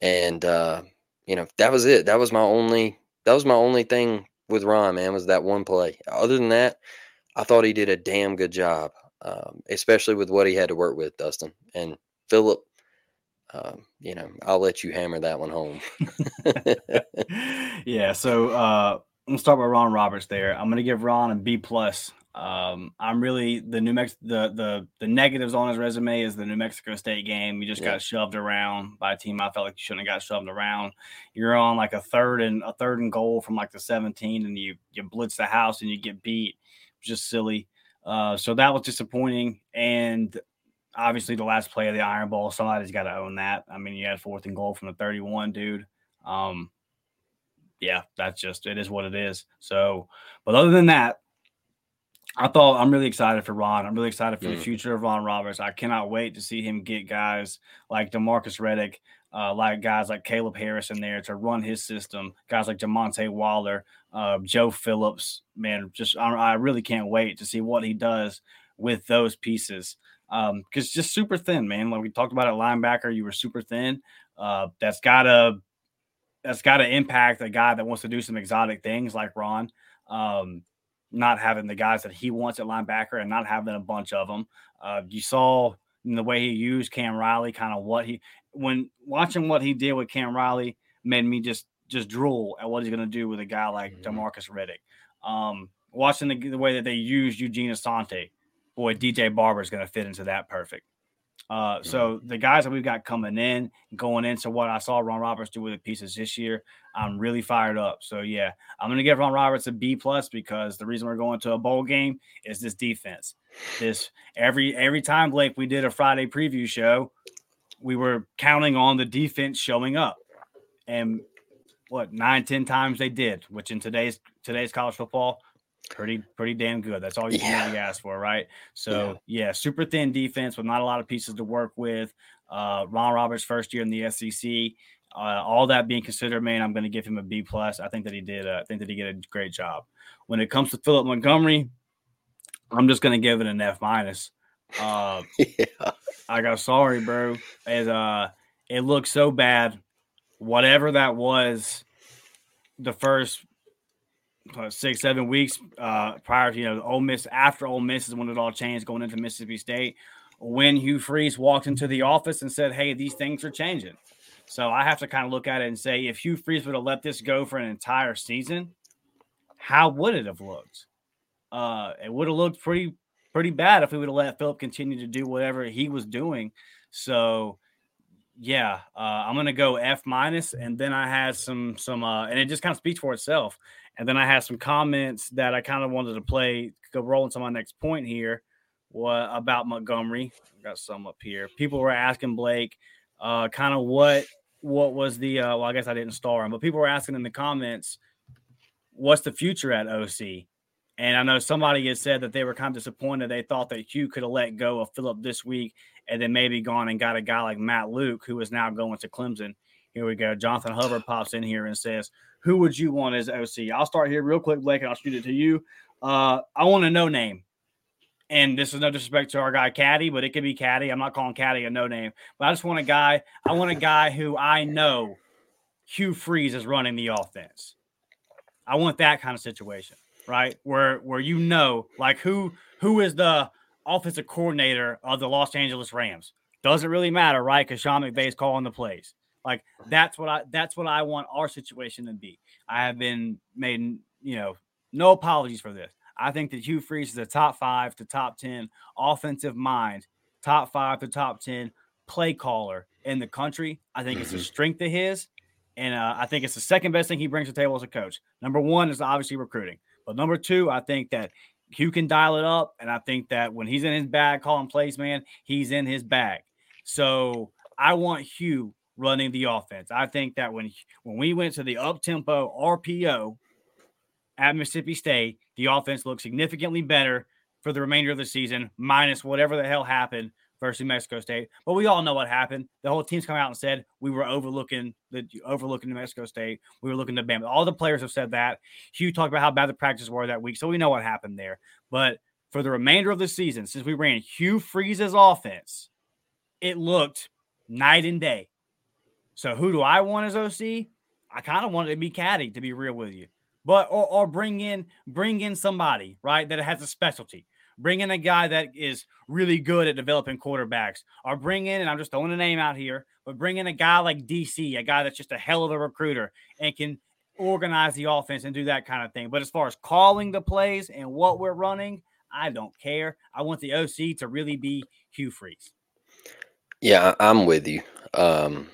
and uh, you know that was it. That was my only that was my only thing with Ron, man, was that one play. Other than that, I thought he did a damn good job, um, especially with what he had to work with, Dustin. And Philip um, you know, I'll let you hammer that one home. yeah. So uh, I'm gonna start with Ron Roberts. There, I'm gonna give Ron a B plus. Um, I'm really the New Mexico the the the negatives on his resume is the New Mexico State game. You just yeah. got shoved around by a team I felt like you shouldn't have got shoved around. You're on like a third and a third and goal from like the 17, and you you blitz the house and you get beat. Just silly. Uh, so that was disappointing. And obviously the last play of the Iron Bowl, somebody's got to own that. I mean, you had fourth and goal from the 31, dude. Um, yeah, that's just it is what it is. So, but other than that, I thought I'm really excited for Ron. I'm really excited for mm. the future of Ron Roberts. I cannot wait to see him get guys like Demarcus Riddick, uh, like guys like Caleb Harris in there to run his system. Guys like Jamonte Waller, uh, Joe Phillips. Man, just I, I really can't wait to see what he does with those pieces um, because just super thin, man. Like we talked about at linebacker, you were super thin. Uh, that's gotta that's gotta impact a guy that wants to do some exotic things like Ron. Um, not having the guys that he wants at linebacker and not having a bunch of them. Uh, you saw in the way he used Cam Riley, kind of what he when watching what he did with Cam Riley made me just just drool at what he's going to do with a guy like mm-hmm. Demarcus Riddick. Um, watching the, the, way that they used Eugene Asante boy, DJ Barber is going to fit into that perfect. Uh, Mm-hmm. so the guys that we've got coming in, going into what I saw Ron Roberts do with the pieces this year, I'm really fired up. So yeah, I'm gonna give Ron Roberts a B plus because the reason we're going to a bowl game is this defense. This every every time Blake we did a Friday preview show, we were counting on the defense showing up, and what nine ten times they did, which in today's today's college football. Pretty, pretty damn good. That's all you can really ask for, right? So, yeah. super thin defense with not a lot of pieces to work with. Uh, Ron Roberts' first year in the SEC. Uh, all that being considered, man, I'm going to give him a B plus. I think that he did. Uh, I think that he did a great job. When it comes to Philip Montgomery, I'm just going to give it an F minus. Uh, yeah. I got sorry, bro. It uh, it looked so bad. Whatever that was, the first six, seven weeks uh, prior to you know Ole Miss. After Ole Miss is when it all changed, going into Mississippi State. When Hugh Freeze walked into the office and said, "Hey, these things are changing," so I have to kind of look at it and say, if Hugh Freeze would have let this go for an entire season, how would it have looked? Uh, it would have looked pretty pretty bad if we would have let Philip continue to do whatever he was doing. So yeah, uh, I'm gonna go F minus, and then I had some some, uh, and it just kind of speaks for itself. And then I had some comments that I kind of wanted to play, go roll into my next point here. What about Montgomery? I got some up here. People were asking Blake, uh, kind of what what was the uh, well, I guess I didn't star him, but people were asking in the comments, what's the future at OC? And I know somebody had said that they were kind of disappointed. They thought that Hugh could have let go of Philip this week and then maybe gone and got a guy like Matt Luke, who is now going to Clemson. Here we go. Jonathan Hubbard pops in here and says, Who would you want as OC? I'll start here real quick, Blake, and I'll shoot it to you. Uh, I want a no name. And this is no disrespect to our guy Caddy, but it could be Caddy. I'm not calling Caddy a no name, but I just want a guy. I want a guy who I know Hugh Freeze is running the offense. I want that kind of situation, right? Where where you know, like who who is the offensive coordinator of the Los Angeles Rams? Doesn't really matter, right? Because Sean McVay's calling the plays. Like that's what I that's what I want our situation to be. I have been made, you know, no apologies for this. I think that Hugh Freeze is a top five to top ten offensive mind, top five to top ten play caller in the country. I think it's a strength of his. And uh, I think it's the second best thing he brings to the table as a coach. Number one is obviously recruiting. But number two, I think that Hugh can dial it up. And I think that when he's in his bag calling plays, man, he's in his bag. So I want Hugh running the offense. I think that when when we went to the up tempo RPO at Mississippi State, the offense looked significantly better for the remainder of the season, minus whatever the hell happened versus Mexico State. But we all know what happened. The whole team's come out and said we were overlooking the overlooking New Mexico State. We were looking to Bama. All the players have said that. Hugh talked about how bad the practices were that week, so we know what happened there. But for the remainder of the season, since we ran Hugh Freeze's offense, it looked night and day. So who do I want as OC? I kind of wanted to be Caddy, to be real with you. But or, or bring in bring in somebody, right, that has a specialty. Bring in a guy that is really good at developing quarterbacks. Or bring in, and I'm just throwing a name out here, but bring in a guy like DC, a guy that's just a hell of a recruiter and can organize the offense and do that kind of thing. But as far as calling the plays and what we're running, I don't care. I want the OC to really be Hugh Freeze. Yeah, I'm with you. Um,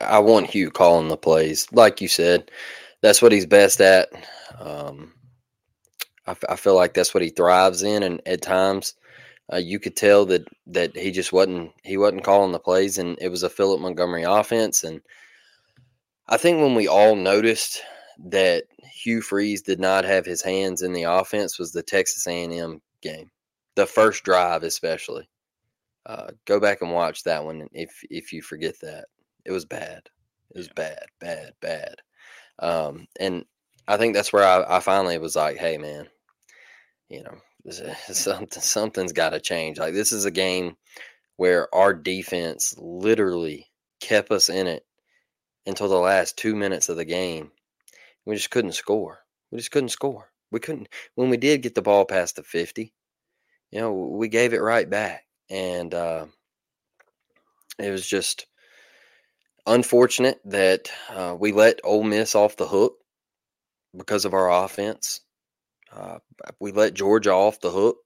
I want Hugh calling the plays, like you said. That's what he's best at. Um, I, f- I feel like that's what he thrives in, and at times, uh, you could tell that that he just wasn't he wasn't calling the plays, and it was a Philip Montgomery offense. And I think when we all noticed that Hugh Freeze did not have his hands in the offense was the Texas A&M game, the first drive especially. Uh, go back and watch that one if if you forget that. It was bad. It was Yeah. bad, bad, bad. Um, and I think that's where I, I finally was like, hey man, you know, something something's got to change. Like this is a game where our defense literally kept us in it until the last two minutes of the game. We just couldn't score. We just couldn't score. We couldn't when we did get the ball past the fifty. You know, we gave it right back, and uh, it was just unfortunate that uh, we let Ole Miss off the hook because of our offense. Uh, we let Georgia off the hook.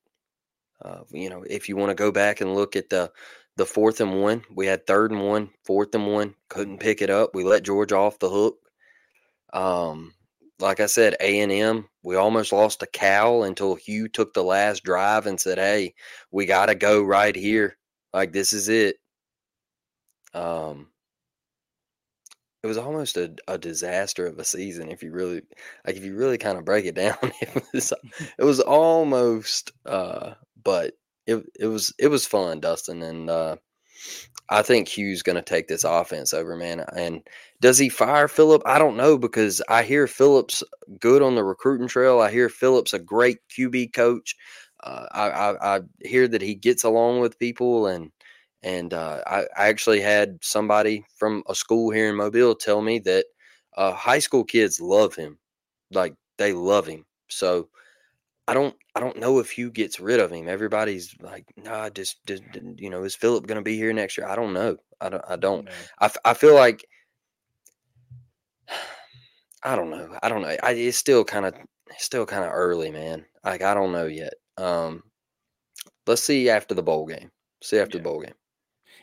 Uh, you know, if you want to go back and look at the the fourth and one. We had third and one, fourth and one, couldn't pick it up. We let Georgia off the hook. Um, like I said, A and M, we almost lost a cow until Hugh took the last drive and said, "Hey, we got to go right here. Like this is it." Um, it was almost a, a disaster of a season if you really like if you really kind of break it down it was it was almost uh but it it was it was fun dustin and uh i think hugh's going to take this offense over man and does he fire philip i don't know because i hear phillips good on the recruiting trail i hear phillips a great qb coach uh, I, I i hear that he gets along with people and and uh, I, I, actually had somebody from a school here in Mobile tell me that uh, high school kids love him, like they love him. So I don't I don't know if Hugh gets rid of him. Everybody's like, nah, just, just you know, is Philip going to be here next year? I don't know. I don't. I don't. I, I feel like I don't know. I don't know. I, it's still kind of still kind of early, man. Like I don't know yet. Um, let's see after the bowl game. See after yeah. the bowl game.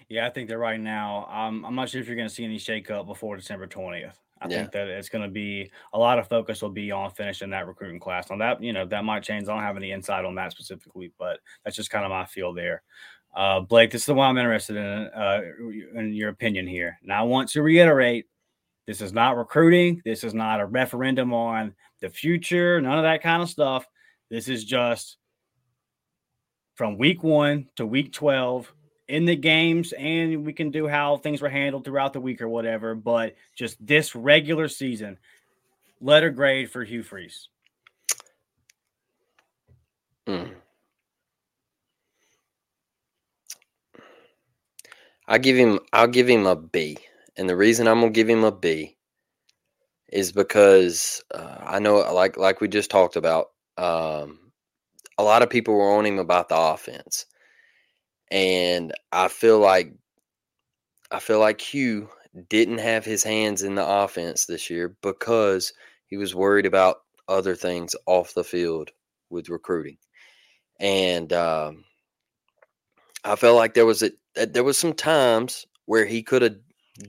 Yeah, I think that right now, um, I'm not sure if you're going to see any shakeup before December 20th. I yeah. think that it's going to be a lot of focus will be on finishing that recruiting class. On that, you know, that might change. I don't have any insight on that specifically, but that's just kind of my feel there. Uh, Blake, this is the one I'm interested in, uh, in your opinion here. Now, I want to reiterate this is not recruiting. This is not a referendum on the future, none of that kind of stuff. This is just from week one to week 12 in the games and we can do how things were handled throughout the week or whatever. But just this regular season, letter grade for Hugh Freeze. Mm. I give him I'll give him a B. And the reason I'm gonna give him a B is because uh, I know like like we just talked about, um, a lot of people were on him about the offense. And I feel like I feel like Hugh didn't have his hands in the offense this year because he was worried about other things off the field with recruiting. And um, I felt like there was a there was some times where he could have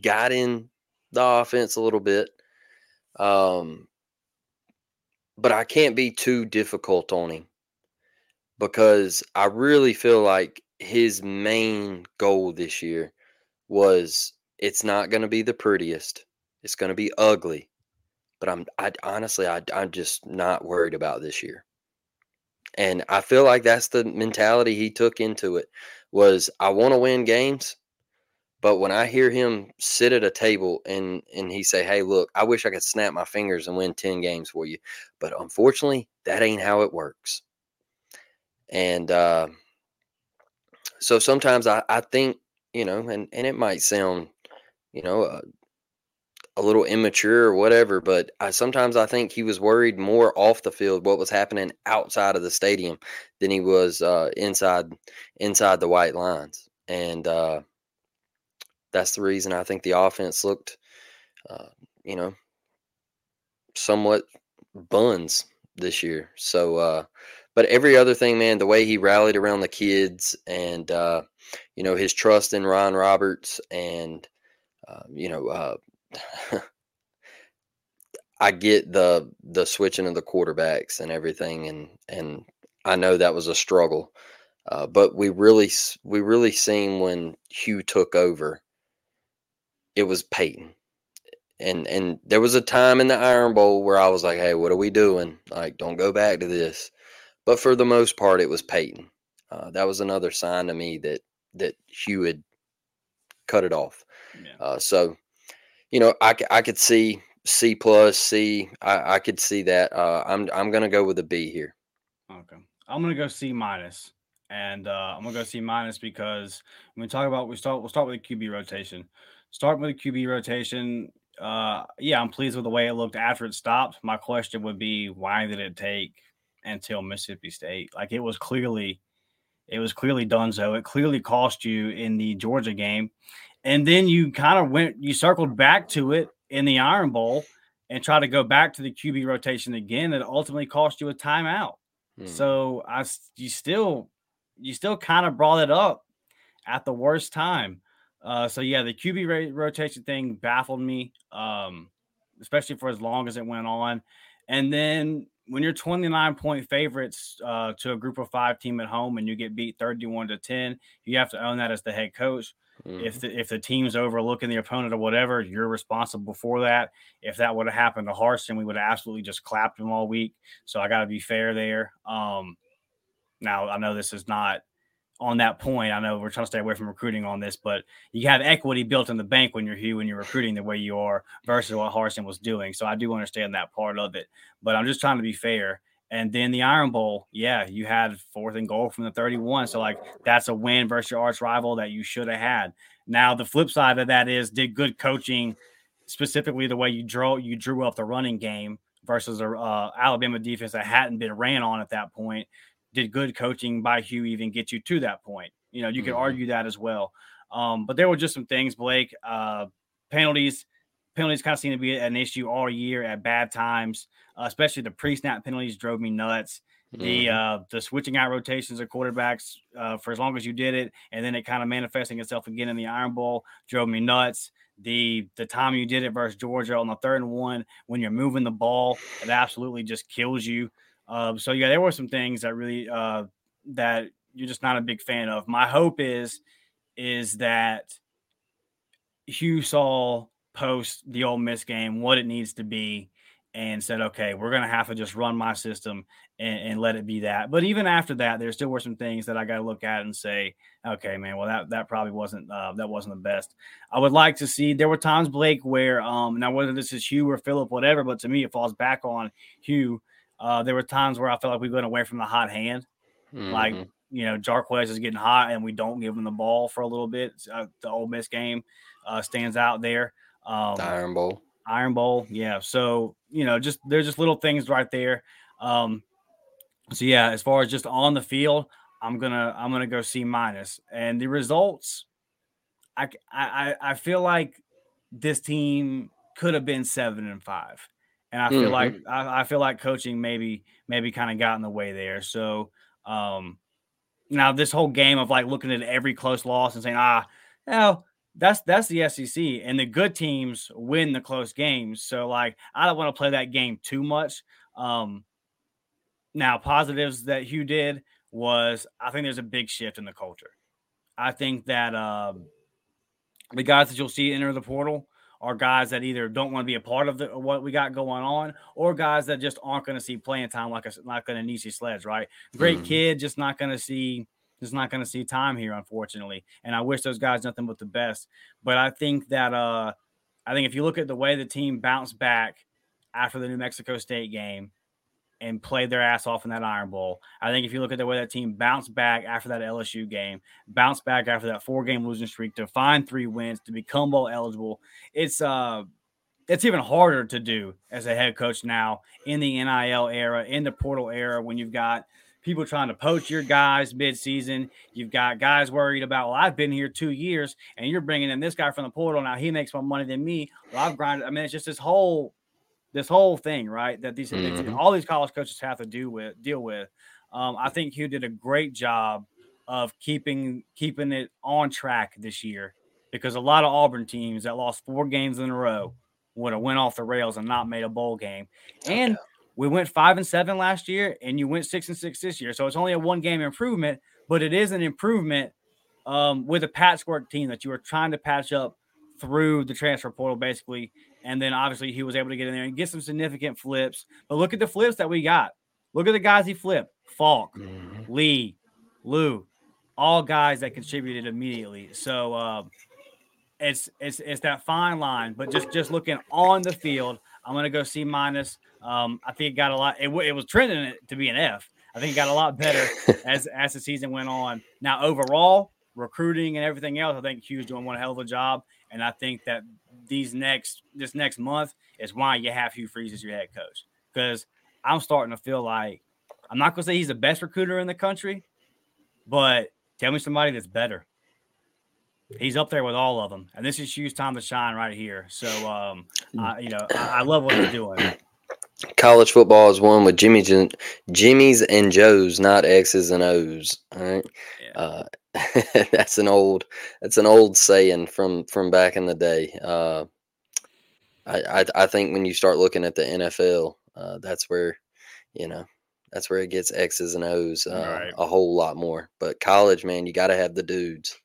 got in the offense a little bit. Um, but I can't be too difficult on him because I really feel like his main goal this year was it's not going to be the prettiest. It's going to be ugly. But I'm I honestly I I'm just not worried about this year. And I feel like that's the mentality he took into it was I want to win games, but when I hear him sit at a table and and he say, "Hey, look, I wish I could snap my fingers and win 10 games for you." But unfortunately, that ain't how it works. And uh so sometimes I, I think, you know, and, and it might sound, you know, uh, a little immature or whatever, but I sometimes I think he was worried more off the field what was happening outside of the stadium than he was uh, inside inside the white lines, and uh, that's the reason I think the offense looked, uh, you know, somewhat buns this year. So uh, but every other thing, man, the way he rallied around the kids and, uh, you know, his trust in Ron Roberts and, uh, you know, uh, I get the the switching of the quarterbacks and everything, and and I know that was a struggle, uh, but we really we really seen when Hugh took over. It was Peyton, and and there was a time in the Iron Bowl where I was like, "Hey, what are we doing? Like, don't go back to this." But for the most part, it was Peyton. Uh, that was another sign to me that that Hugh had cut it off. Yeah. Uh, so, you know, I, I could see C plus C. I, I could see that. Uh, I'm I'm gonna go with a B here. Okay, I'm gonna go C minus, and uh, I'm gonna go C minus because when we talk about we start we'll start with the QB rotation. Start with the QB rotation. Uh, yeah, I'm pleased with the way it looked after it stopped. My question would be, why did it take until Mississippi State. Like it was clearly, it was clearly done so. It clearly cost you in the Georgia game, and then you kind of went, you circled back to it in the Iron Bowl and tried to go back to the QB rotation again. It ultimately cost you a timeout. Hmm. So I, you still, you still kind of brought it up at the worst time. Uh, so yeah, the QB rotation thing baffled me, um, especially for as long as it went on. And then when you're 29 point favorites uh, to a group of five team at home and you get beat 31 to 10, you have to own that as the head coach. Mm-hmm. If the if the team's overlooking the opponent or whatever, you're responsible for that. If that would have happened to Harsin, we would have absolutely just clapped him all week. So I got to be fair there. Um, now I know this is not on that point. I know we're trying to stay away from recruiting on this, but you have equity built in the bank when you're Hugh when you're recruiting the way you are versus what Harsin was doing. So I do understand that part of it, but I'm just trying to be fair. And then the Iron Bowl, yeah, you had fourth and goal from the 31. So like that's a win versus your arch rival that you should have had. Now the flip side of that is did good coaching, specifically the way you drew you drew up the running game versus a uh, Alabama defense that hadn't been ran on at that point did good coaching by Hugh even get you to that point? You know, you mm-hmm. could argue that as well. Um, but there were just some things, Blake. Uh, penalties, penalties kind of seem to be an issue all year at bad times, uh, especially the pre-snap penalties drove me nuts. Mm-hmm. The uh, the switching out rotations of quarterbacks uh, for as long as you did it, and then it kind of manifesting itself again in the Iron Bowl drove me nuts. The the time you did it versus Georgia on the third and one when you're moving the ball, it absolutely just kills you. Um, so yeah, there were some things that really uh, that you're just not a big fan of. My hope is is that Hugh saw post the Ole Miss game what it needs to be and said, okay, we're going to have to just run my system and, and, let it be that. But even after that, there still were some things that I got to look at and say, okay, man, well that that probably wasn't uh, that wasn't the best. I would like to see. There were times Blake where um, now whether this is Hugh or Philip, whatever, but to me it falls back on Hugh uh, there were times where I felt like we went away from the hot hand. Mm-hmm. Like, you know, Jarquez is getting hot and we don't give him the ball for a little bit. Uh, the Ole Miss game uh, stands out there. Um, the Iron Bowl. Iron Bowl. Yeah. So, you know, just there's just little things right there. Um, so yeah, as far as just on the field, I'm gonna I'm gonna go C minus. And the results, I I I feel like this team could have been seven and five and I feel mm-hmm. like I, I, feel like coaching maybe maybe kind of got in the way there. So um, now this whole game of like looking at every close loss and saying ah, no, that's that's the SEC, and the good teams win the close games. So like I don't want to play that game too much. Um, now positives that Hugh did was I think there's a big shift in the culture. I think that um, the guys that you'll see enter the portal are guys that either don't want to be a part of the, what we got going on, or guys that just aren't going to see playing time like a like an Anishi Sledge, right? Great mm. kid, just not going to see just not going to see time here, unfortunately. And I wish those guys nothing but the best. But I think that uh I think if you look at the way the team bounced back after the New Mexico State game, and played their ass off in that Iron Bowl. I think if you look at the way that team bounced back after that LSU game, bounced back after that four game losing streak to find three wins to become bowl eligible, it's uh it's even harder to do as a head coach now in the NIL era, in the portal era, when you've got people trying to poach your guys mid-season. You've got guys worried about, well, I've been here two years, and you're bringing in this guy from the portal. Now he makes more money than me. Well, I've grinded. I mean, it's just this whole this whole thing, right? That these mm-hmm. all these college coaches have to do with deal with. Um, I think Hugh did a great job of keeping keeping it on track this year because a lot of Auburn teams that lost four games in a row would have went off the rails and not made a bowl game. And okay. we went five and seven last year, and you went six and six this year. So it's only a one game improvement, but it is an improvement um, with a patchwork team that you are trying to patch up through the transfer portal, basically and then obviously he was able to get in there and get some significant flips. But look at the flips that we got. Look at the guys he flipped. Faulk, mm-hmm. Lee, Lew, all guys that contributed immediately. So uh, it's it's it's that fine line. But just just looking on the field, I'm gonna go C minus. Um, I think it got a lot. It, it was trending to be an F. I think it got a lot better as as the season went on. Now overall, recruiting and everything else, I think Hugh's doing one hell of a job. And I think that these next this next month is why you have Hugh Freeze as your head coach. Because I'm starting to feel like I'm not gonna say he's the best recruiter in the country, but tell me somebody that's better. He's up there with all of them, and this is Hugh's time to shine right here. So, um, I, you know, I, I love what he's doing. College football is one with Jimmy's and Jimmy's and Joe's, not X's and O's. All right. Yeah. Uh, that's an old that's an old saying from from back in the day. Uh, I, I, I think when you start looking at the NFL, uh, that's where you know that's where it gets X's and O's uh, right. a whole lot more. But college, man, you got to have the dudes.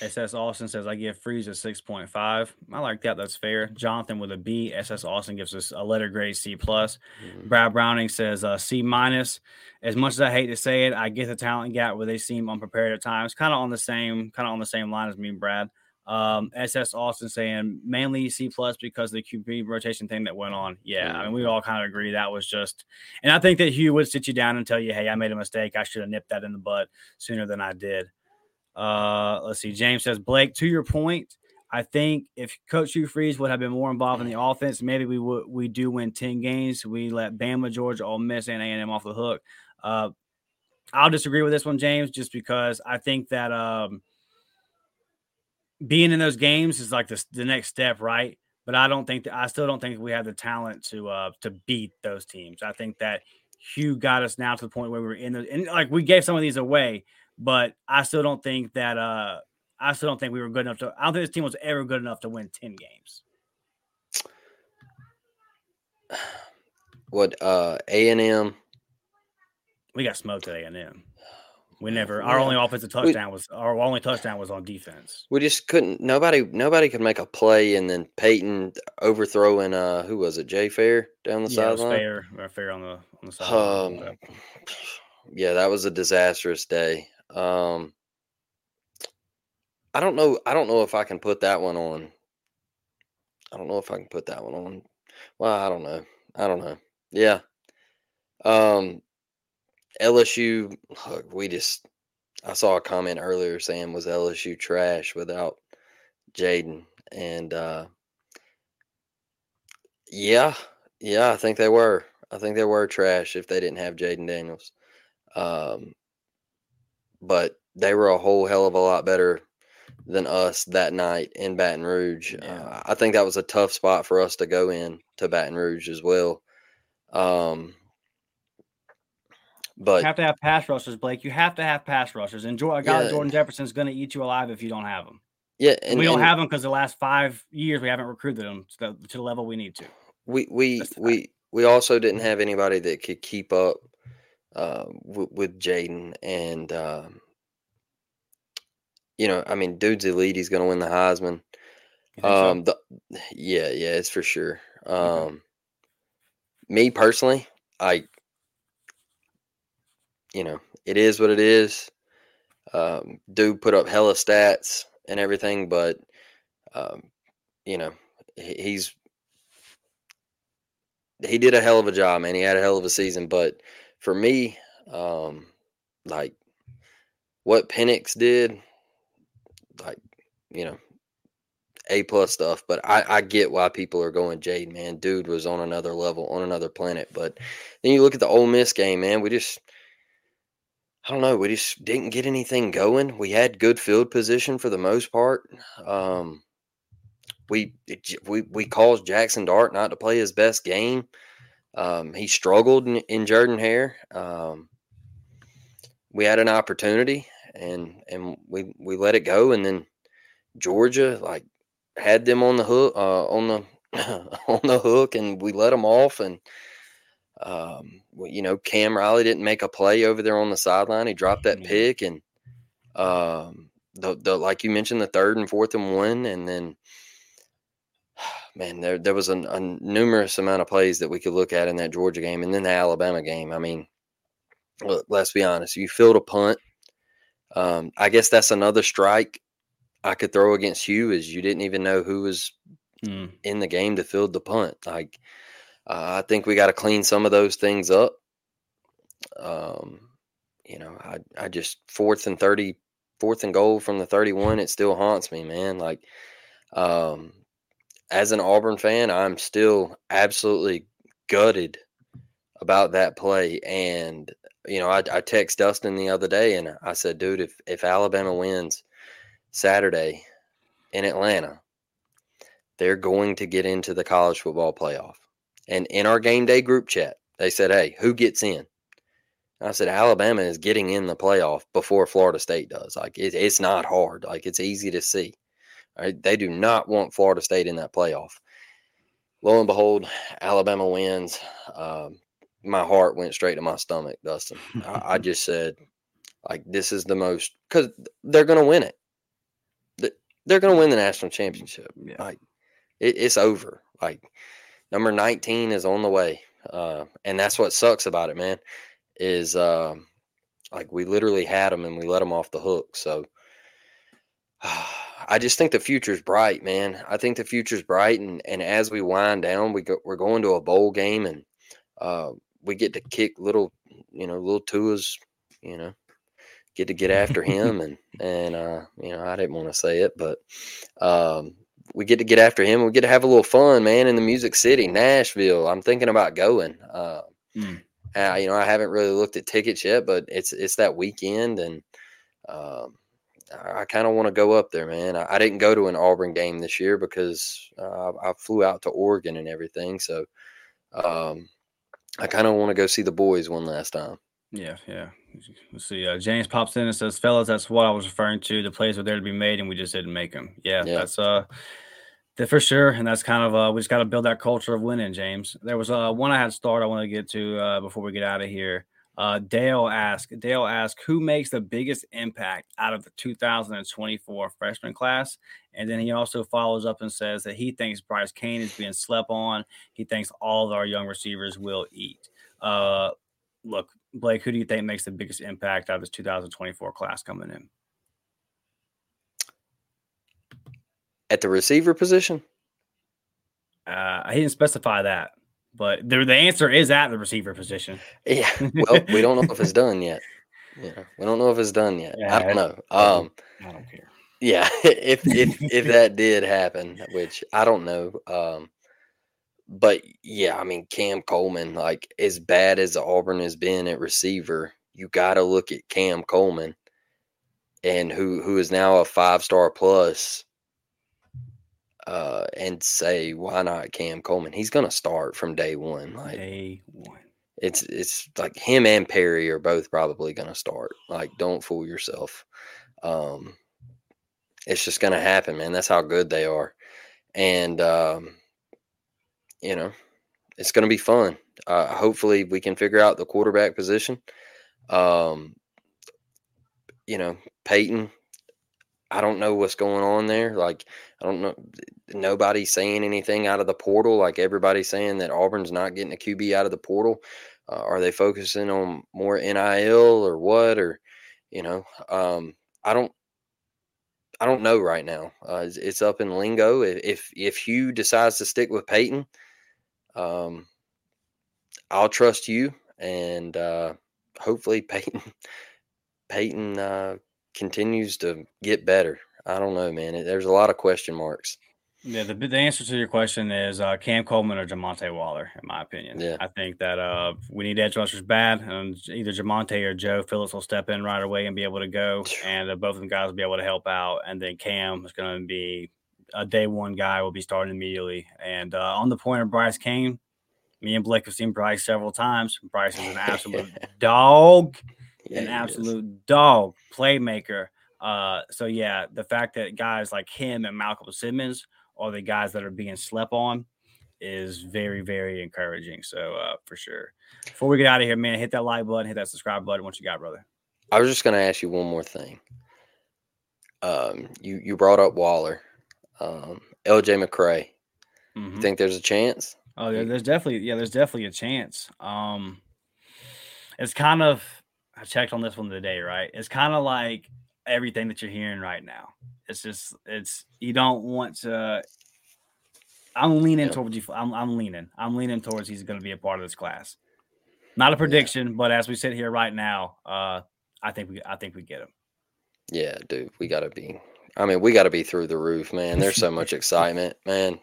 SS Austin says I give Freeze a six point five. I like that. That's fair. Jonathan with a B. SS Austin gives us a letter grade C plus. Mm-hmm. Brad Browning says uh, C minus. As much as I hate to say it, I get the talent gap where they seem unprepared at times. Kind of on the same kind of on the same line as me and Brad. Um, SS Austin saying mainly C plus because the QB rotation thing that went on. Yeah, I mean we all kind of agree that was just, and I think that Hugh would sit you down and tell you, "Hey, I made a mistake. I should have nipped that in the butt sooner than I did." Uh, let's see. James says Blake. To your point, I think if Coach Hugh Freeze would have been more involved in the offense, maybe we would we do win ten games. We let Bama, Georgia, Ole Miss, and A and M off the hook. Uh, I'll disagree with this one, James, just because I think that um, being in those games is like the, the next step, right? But I don't think that I still don't think we have the talent to uh to beat those teams. I think that Hugh got us now to the point where we were in the and like we gave some of these away, but I still don't think that uh I still don't think we were good enough to I don't think this team was ever good enough to win 10 games. What uh A and M we got smoked at A and M. We never. Our only offensive touchdown we, was our only touchdown was on defense. We just couldn't. Nobody. Nobody could make a play, and then Peyton overthrowing. Uh, who was it? Jay Fair down the yeah, sideline. Fair, Fair on the on the sideline. Um, yeah, that was a disastrous day. Um, I don't know. I don't know if I can put that one on. I don't know if I can put that one on. Well, I don't know. I don't know. Yeah. Um, LSU, look, we just, I saw a comment earlier saying, was LSU trash without Jayden, And, uh, yeah, yeah, I think they were. I think they were trash if they didn't have Jayden Daniels. Um, but they were a whole hell of a lot better than us that night in Baton Rouge. Yeah. Uh, I think that was a tough spot for us to go in to Baton Rouge as well. Um, but you have to have pass rushers, Blake. You have to have pass rushers. And guy yeah. Jordan Jefferson is going to eat you alive if you don't have them. Yeah, and, we don't and, have them because the last five years we haven't recruited them to the, to the level we need to. We we we we also didn't have anybody that could keep up uh, w- with Jayden, and um, you know, I mean, dude's elite. He's going to win the Heisman. Um, so? the, yeah, yeah, it's for sure. Um, okay. me personally, I you know, it is what it is. Um, dude put up hella stats and everything, but um, you know, he, he's he did a hell of a job, man. He had a hell of a season, but for me, um, like what Penix did, like you know, a plus stuff. But I, I get why people are going Jade, man. Dude was on another level, on another planet. But then you look at the Ole Miss game, man. We just I don't know. We just didn't get anything going. We had good field position for the most part. Um, we we we caused Jackson Dart not to play his best game. Um, he struggled in, in Jordan Hare. Um, we had an opportunity and and we we let it go. And then Georgia like had them on the hook uh, on the on the hook, and we let them off and um, you know, Cam Riley didn't make a play over there on the sideline. He dropped that pick, and um, the the like you mentioned, the third and fourth and one, and then man, there there was a, a numerous amount of plays that we could look at in that Georgia game, and then the Alabama game. I mean, look, let's be honest, you filled a punt. Um, I guess that's another strike I could throw against you is you didn't even know who was mm. in the game to field the punt. Like uh, I think we got to clean some of those things up. Um, you know, I I just fourth and thirty, fourth and goal from the thirty-one. It still haunts me, man. Like, um, as an Auburn fan, I'm still absolutely gutted about that play. And you know, I, I text Dustin the other day and I said, dude, if if Alabama wins Saturday in Atlanta, they're going to get into the college football playoff. And in our game day group chat, they said, Hey, who gets in? I said Alabama is getting in the playoff before Florida State does. Like it, it's not hard. Like it's easy to see. Right? They do not want Florida State in that playoff. Lo and behold, Alabama wins. Um, my heart went straight to my stomach, Dustin. I, I just said, like, this is the most because they're going to win it. They're going to win the national championship. Yeah. Like, it, it's over. Like, number 19 is on the way. Uh, and that's what sucks about it, man, is uh, like we literally had them and we let them off the hook. So uh, I just think the future's bright, man. I think the future's bright. And, and as we wind down, we go, we're going to a bowl game and uh, we get to kick little, you know, little Tua's, you know, get to get after him. and, and, uh, you know, I didn't want to say it, but, um, we get to get after him. We get to have a little fun, man, in the Music City, Nashville. I'm thinking about going. Uh, mm. uh, you know, I haven't really looked at tickets yet, but it's it's that weekend, and um, I, kind of want to go up there, man. I, I, didn't go to an Auburn game this year because uh, I flew out to Oregon and everything, so um, I kind of want to go see the boys one last time. Yeah, yeah. Let's see. Uh, James pops in and says, "Fellas, that's what I was referring to. The plays were there to be made, and we just didn't make them." Yeah, yeah. that's uh, for sure. And that's kind of uh, we just got to build that culture of winning. James, there was uh one I had started. I want to get to uh before we get out of here. Uh, Dale asked, Dale asked, who makes the biggest impact out of the 2024 freshman class? And then he also follows up and says that he thinks Bryce Cain is being slept on. He thinks all of our young receivers will eat. Uh, look, Blake, who do you think makes the biggest impact out of this 2024 class coming in? At the receiver position? Uh, I didn't specify that, but the, the answer is at the receiver position. Yeah. Well, we don't know if it's done yet. Yeah, we don't know if it's done yet. Yeah, I don't know. Um, I don't care. Yeah, if if if that did happen, which I don't know, um, but yeah, I mean Cam Coleman, like as bad as Auburn has been at receiver, you got to look at Cam Coleman, and who who is now a five star plus, uh, and say why not Cam Coleman? He's gonna start from day one. Like day one. It's it's like him and Perry are both probably gonna start. Like don't fool yourself. Um, it's just gonna happen, man. That's how good they are, and um you know, it's going to be fun. Uh, hopefully, we can figure out the quarterback position. Um, you know, Peyton. I don't know what's going on there. Like, I don't know. Nobody's saying anything out of the portal. Like everybody's saying that Auburn's not getting a QB out of the portal. Uh, are they focusing on more NIL or what? Or, you know, um, I don't. I don't know right now. Uh, it's, it's, up in lingo. If if Hugh decides to stick with Peyton, um, I'll trust you, and uh, hopefully Peyton Peyton uh, continues to get better. I don't know, man. There's a lot of question marks. Yeah, the, the answer to your question is uh, Cam Coleman or Jamonta Waller, in my opinion. Yeah. I think that uh, we need edge rushers bad, and either Jamonte or Joe Phillips will step in right away and be able to go, and uh, both of them guys will be able to help out. And then Cam is going to be a day one guy will be starting immediately. And uh, on the point of Bryce Cain, me and Blake have seen Bryce several times. Bryce is an absolute dog, yeah, an absolute dog playmaker. Uh, so yeah, the fact that guys like him and Malcolm Simmons are the guys that are being slept on is very, very encouraging. So uh, for sure. Before we get out of here, man, hit that like button, hit that subscribe button. What you got, brother? I was just going to ask you one more thing. Um, you you brought up Waller um, LJ McCray. Mm-hmm. You think there's a chance? Oh, there, there's definitely yeah, there's definitely a chance. Um, it's kind of I checked on this one today, right? It's kind of like everything that you're hearing right now. It's just it's you don't want to. I'm leaning yeah. towards you. I'm, I'm leaning. I'm leaning towards he's going to be a part of this class. Not a prediction, yeah. but as we sit here right now, uh, I think we I think we get him. Yeah, dude, we got to be I mean, we got to be through the roof, man. There's so much excitement, man.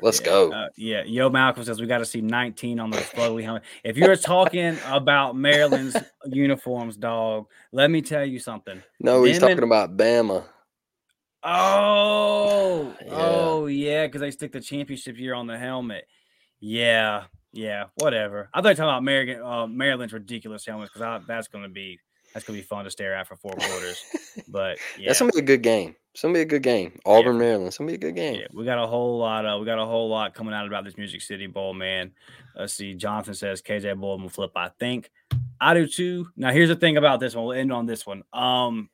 Let's yeah, go. Uh, yeah. Yo, Malcolm says we got to see 19 on those flowy helmet. If you're talking about Maryland's uniforms, dog, let me tell you something. No, he's talking about Bama. Oh, yeah. oh, yeah, because they stick the championship year on the helmet. Yeah, Yeah, whatever. I thought you were talking about Maryland, uh, Maryland's ridiculous helmets because that's going to be that's gonna be fun to stare at for four quarters. But yeah, that's gonna be a good game. It's gonna be a good game. Auburn, yeah. Maryland. It's gonna be a good game. Yeah, we got a whole lot. Uh, we got a whole lot coming out about this Music City Bowl, man. Let's see. Jonathan says KJ Bowl will flip. I think I do too. Now here's the thing about this one. We'll end on this one. Um,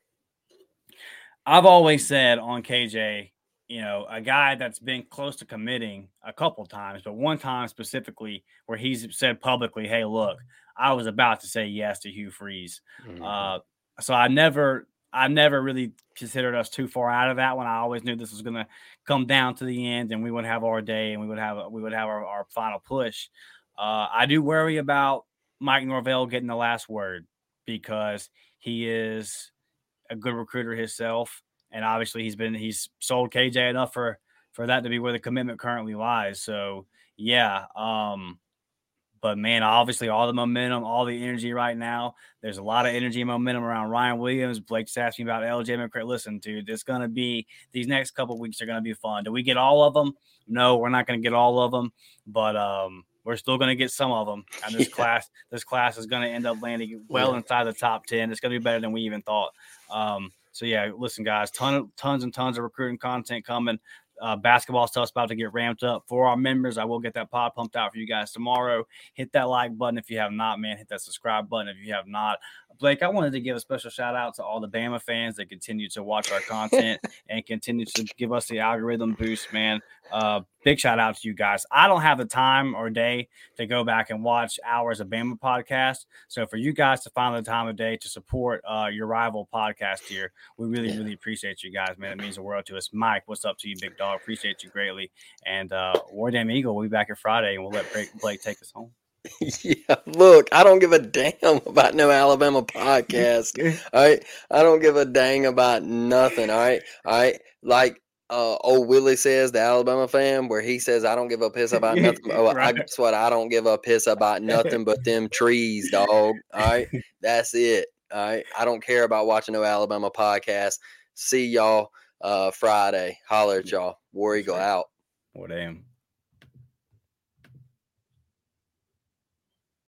I've always said on KJ, you know, a guy that's been close to committing a couple times, but one time specifically where he's said publicly, "Hey, look, I was about to say yes to Hugh Freeze. Mm-hmm. Uh, so I never, I never really considered us too far out of that one. I always knew this was going to come down to the end, and we would have our day, and we would have we would have our, our final push. Uh, I do worry about Mike Norvell getting the last word because he is a good recruiter himself, and obviously he's been he's sold KJ enough for for that to be where the commitment currently lies. So yeah, um, but man, obviously, all the momentum, all the energy right now. There's a lot of energy and momentum around Ryan Williams. Blake just asked me about LJ McCray. Listen, dude, it's going to be these next couple weeks are going to be fun. Do we get all of them? No, we're not going to get all of them, but um, we're still going to get some of them. And this yeah. class, this class is going to end up landing well yeah. inside the top ten. It's going to be better than we even thought. Um, so yeah, listen, guys, ton of, tons and tons of recruiting content coming. Uh, basketball stuff's about to get ramped up for our members. I will get that pod pumped out for you guys tomorrow. Hit that like button if you have not, man. Hit that subscribe button if you have not. Blake, I wanted to give a special shout out to all the Bama fans that continue to watch our content and continue to give us the algorithm boost, man. Uh, big shout out to you guys. I don't have the time or day to go back and watch hours of Bama podcast. So for you guys to find the time of day to support uh, your rival podcast here, we really, really appreciate you guys, man. It means the world to us. Mike, what's up to you, big dog? Appreciate you greatly. And uh, War Damn Eagle, we'll be back here Friday and we'll let Blake take us home. yeah, look, I don't give a damn about no Alabama podcast. all right. I don't give a dang about nothing. All right. All right. Like uh, old Willie says, the Alabama fan, where he says, I don't give a piss about nothing. Oh, right. I guess what? I don't give a piss about nothing but them trees, dog. All right. That's it. All right. I don't care about watching no Alabama podcast. See y'all uh, Friday. Holler at y'all. War Eagle out. What damn.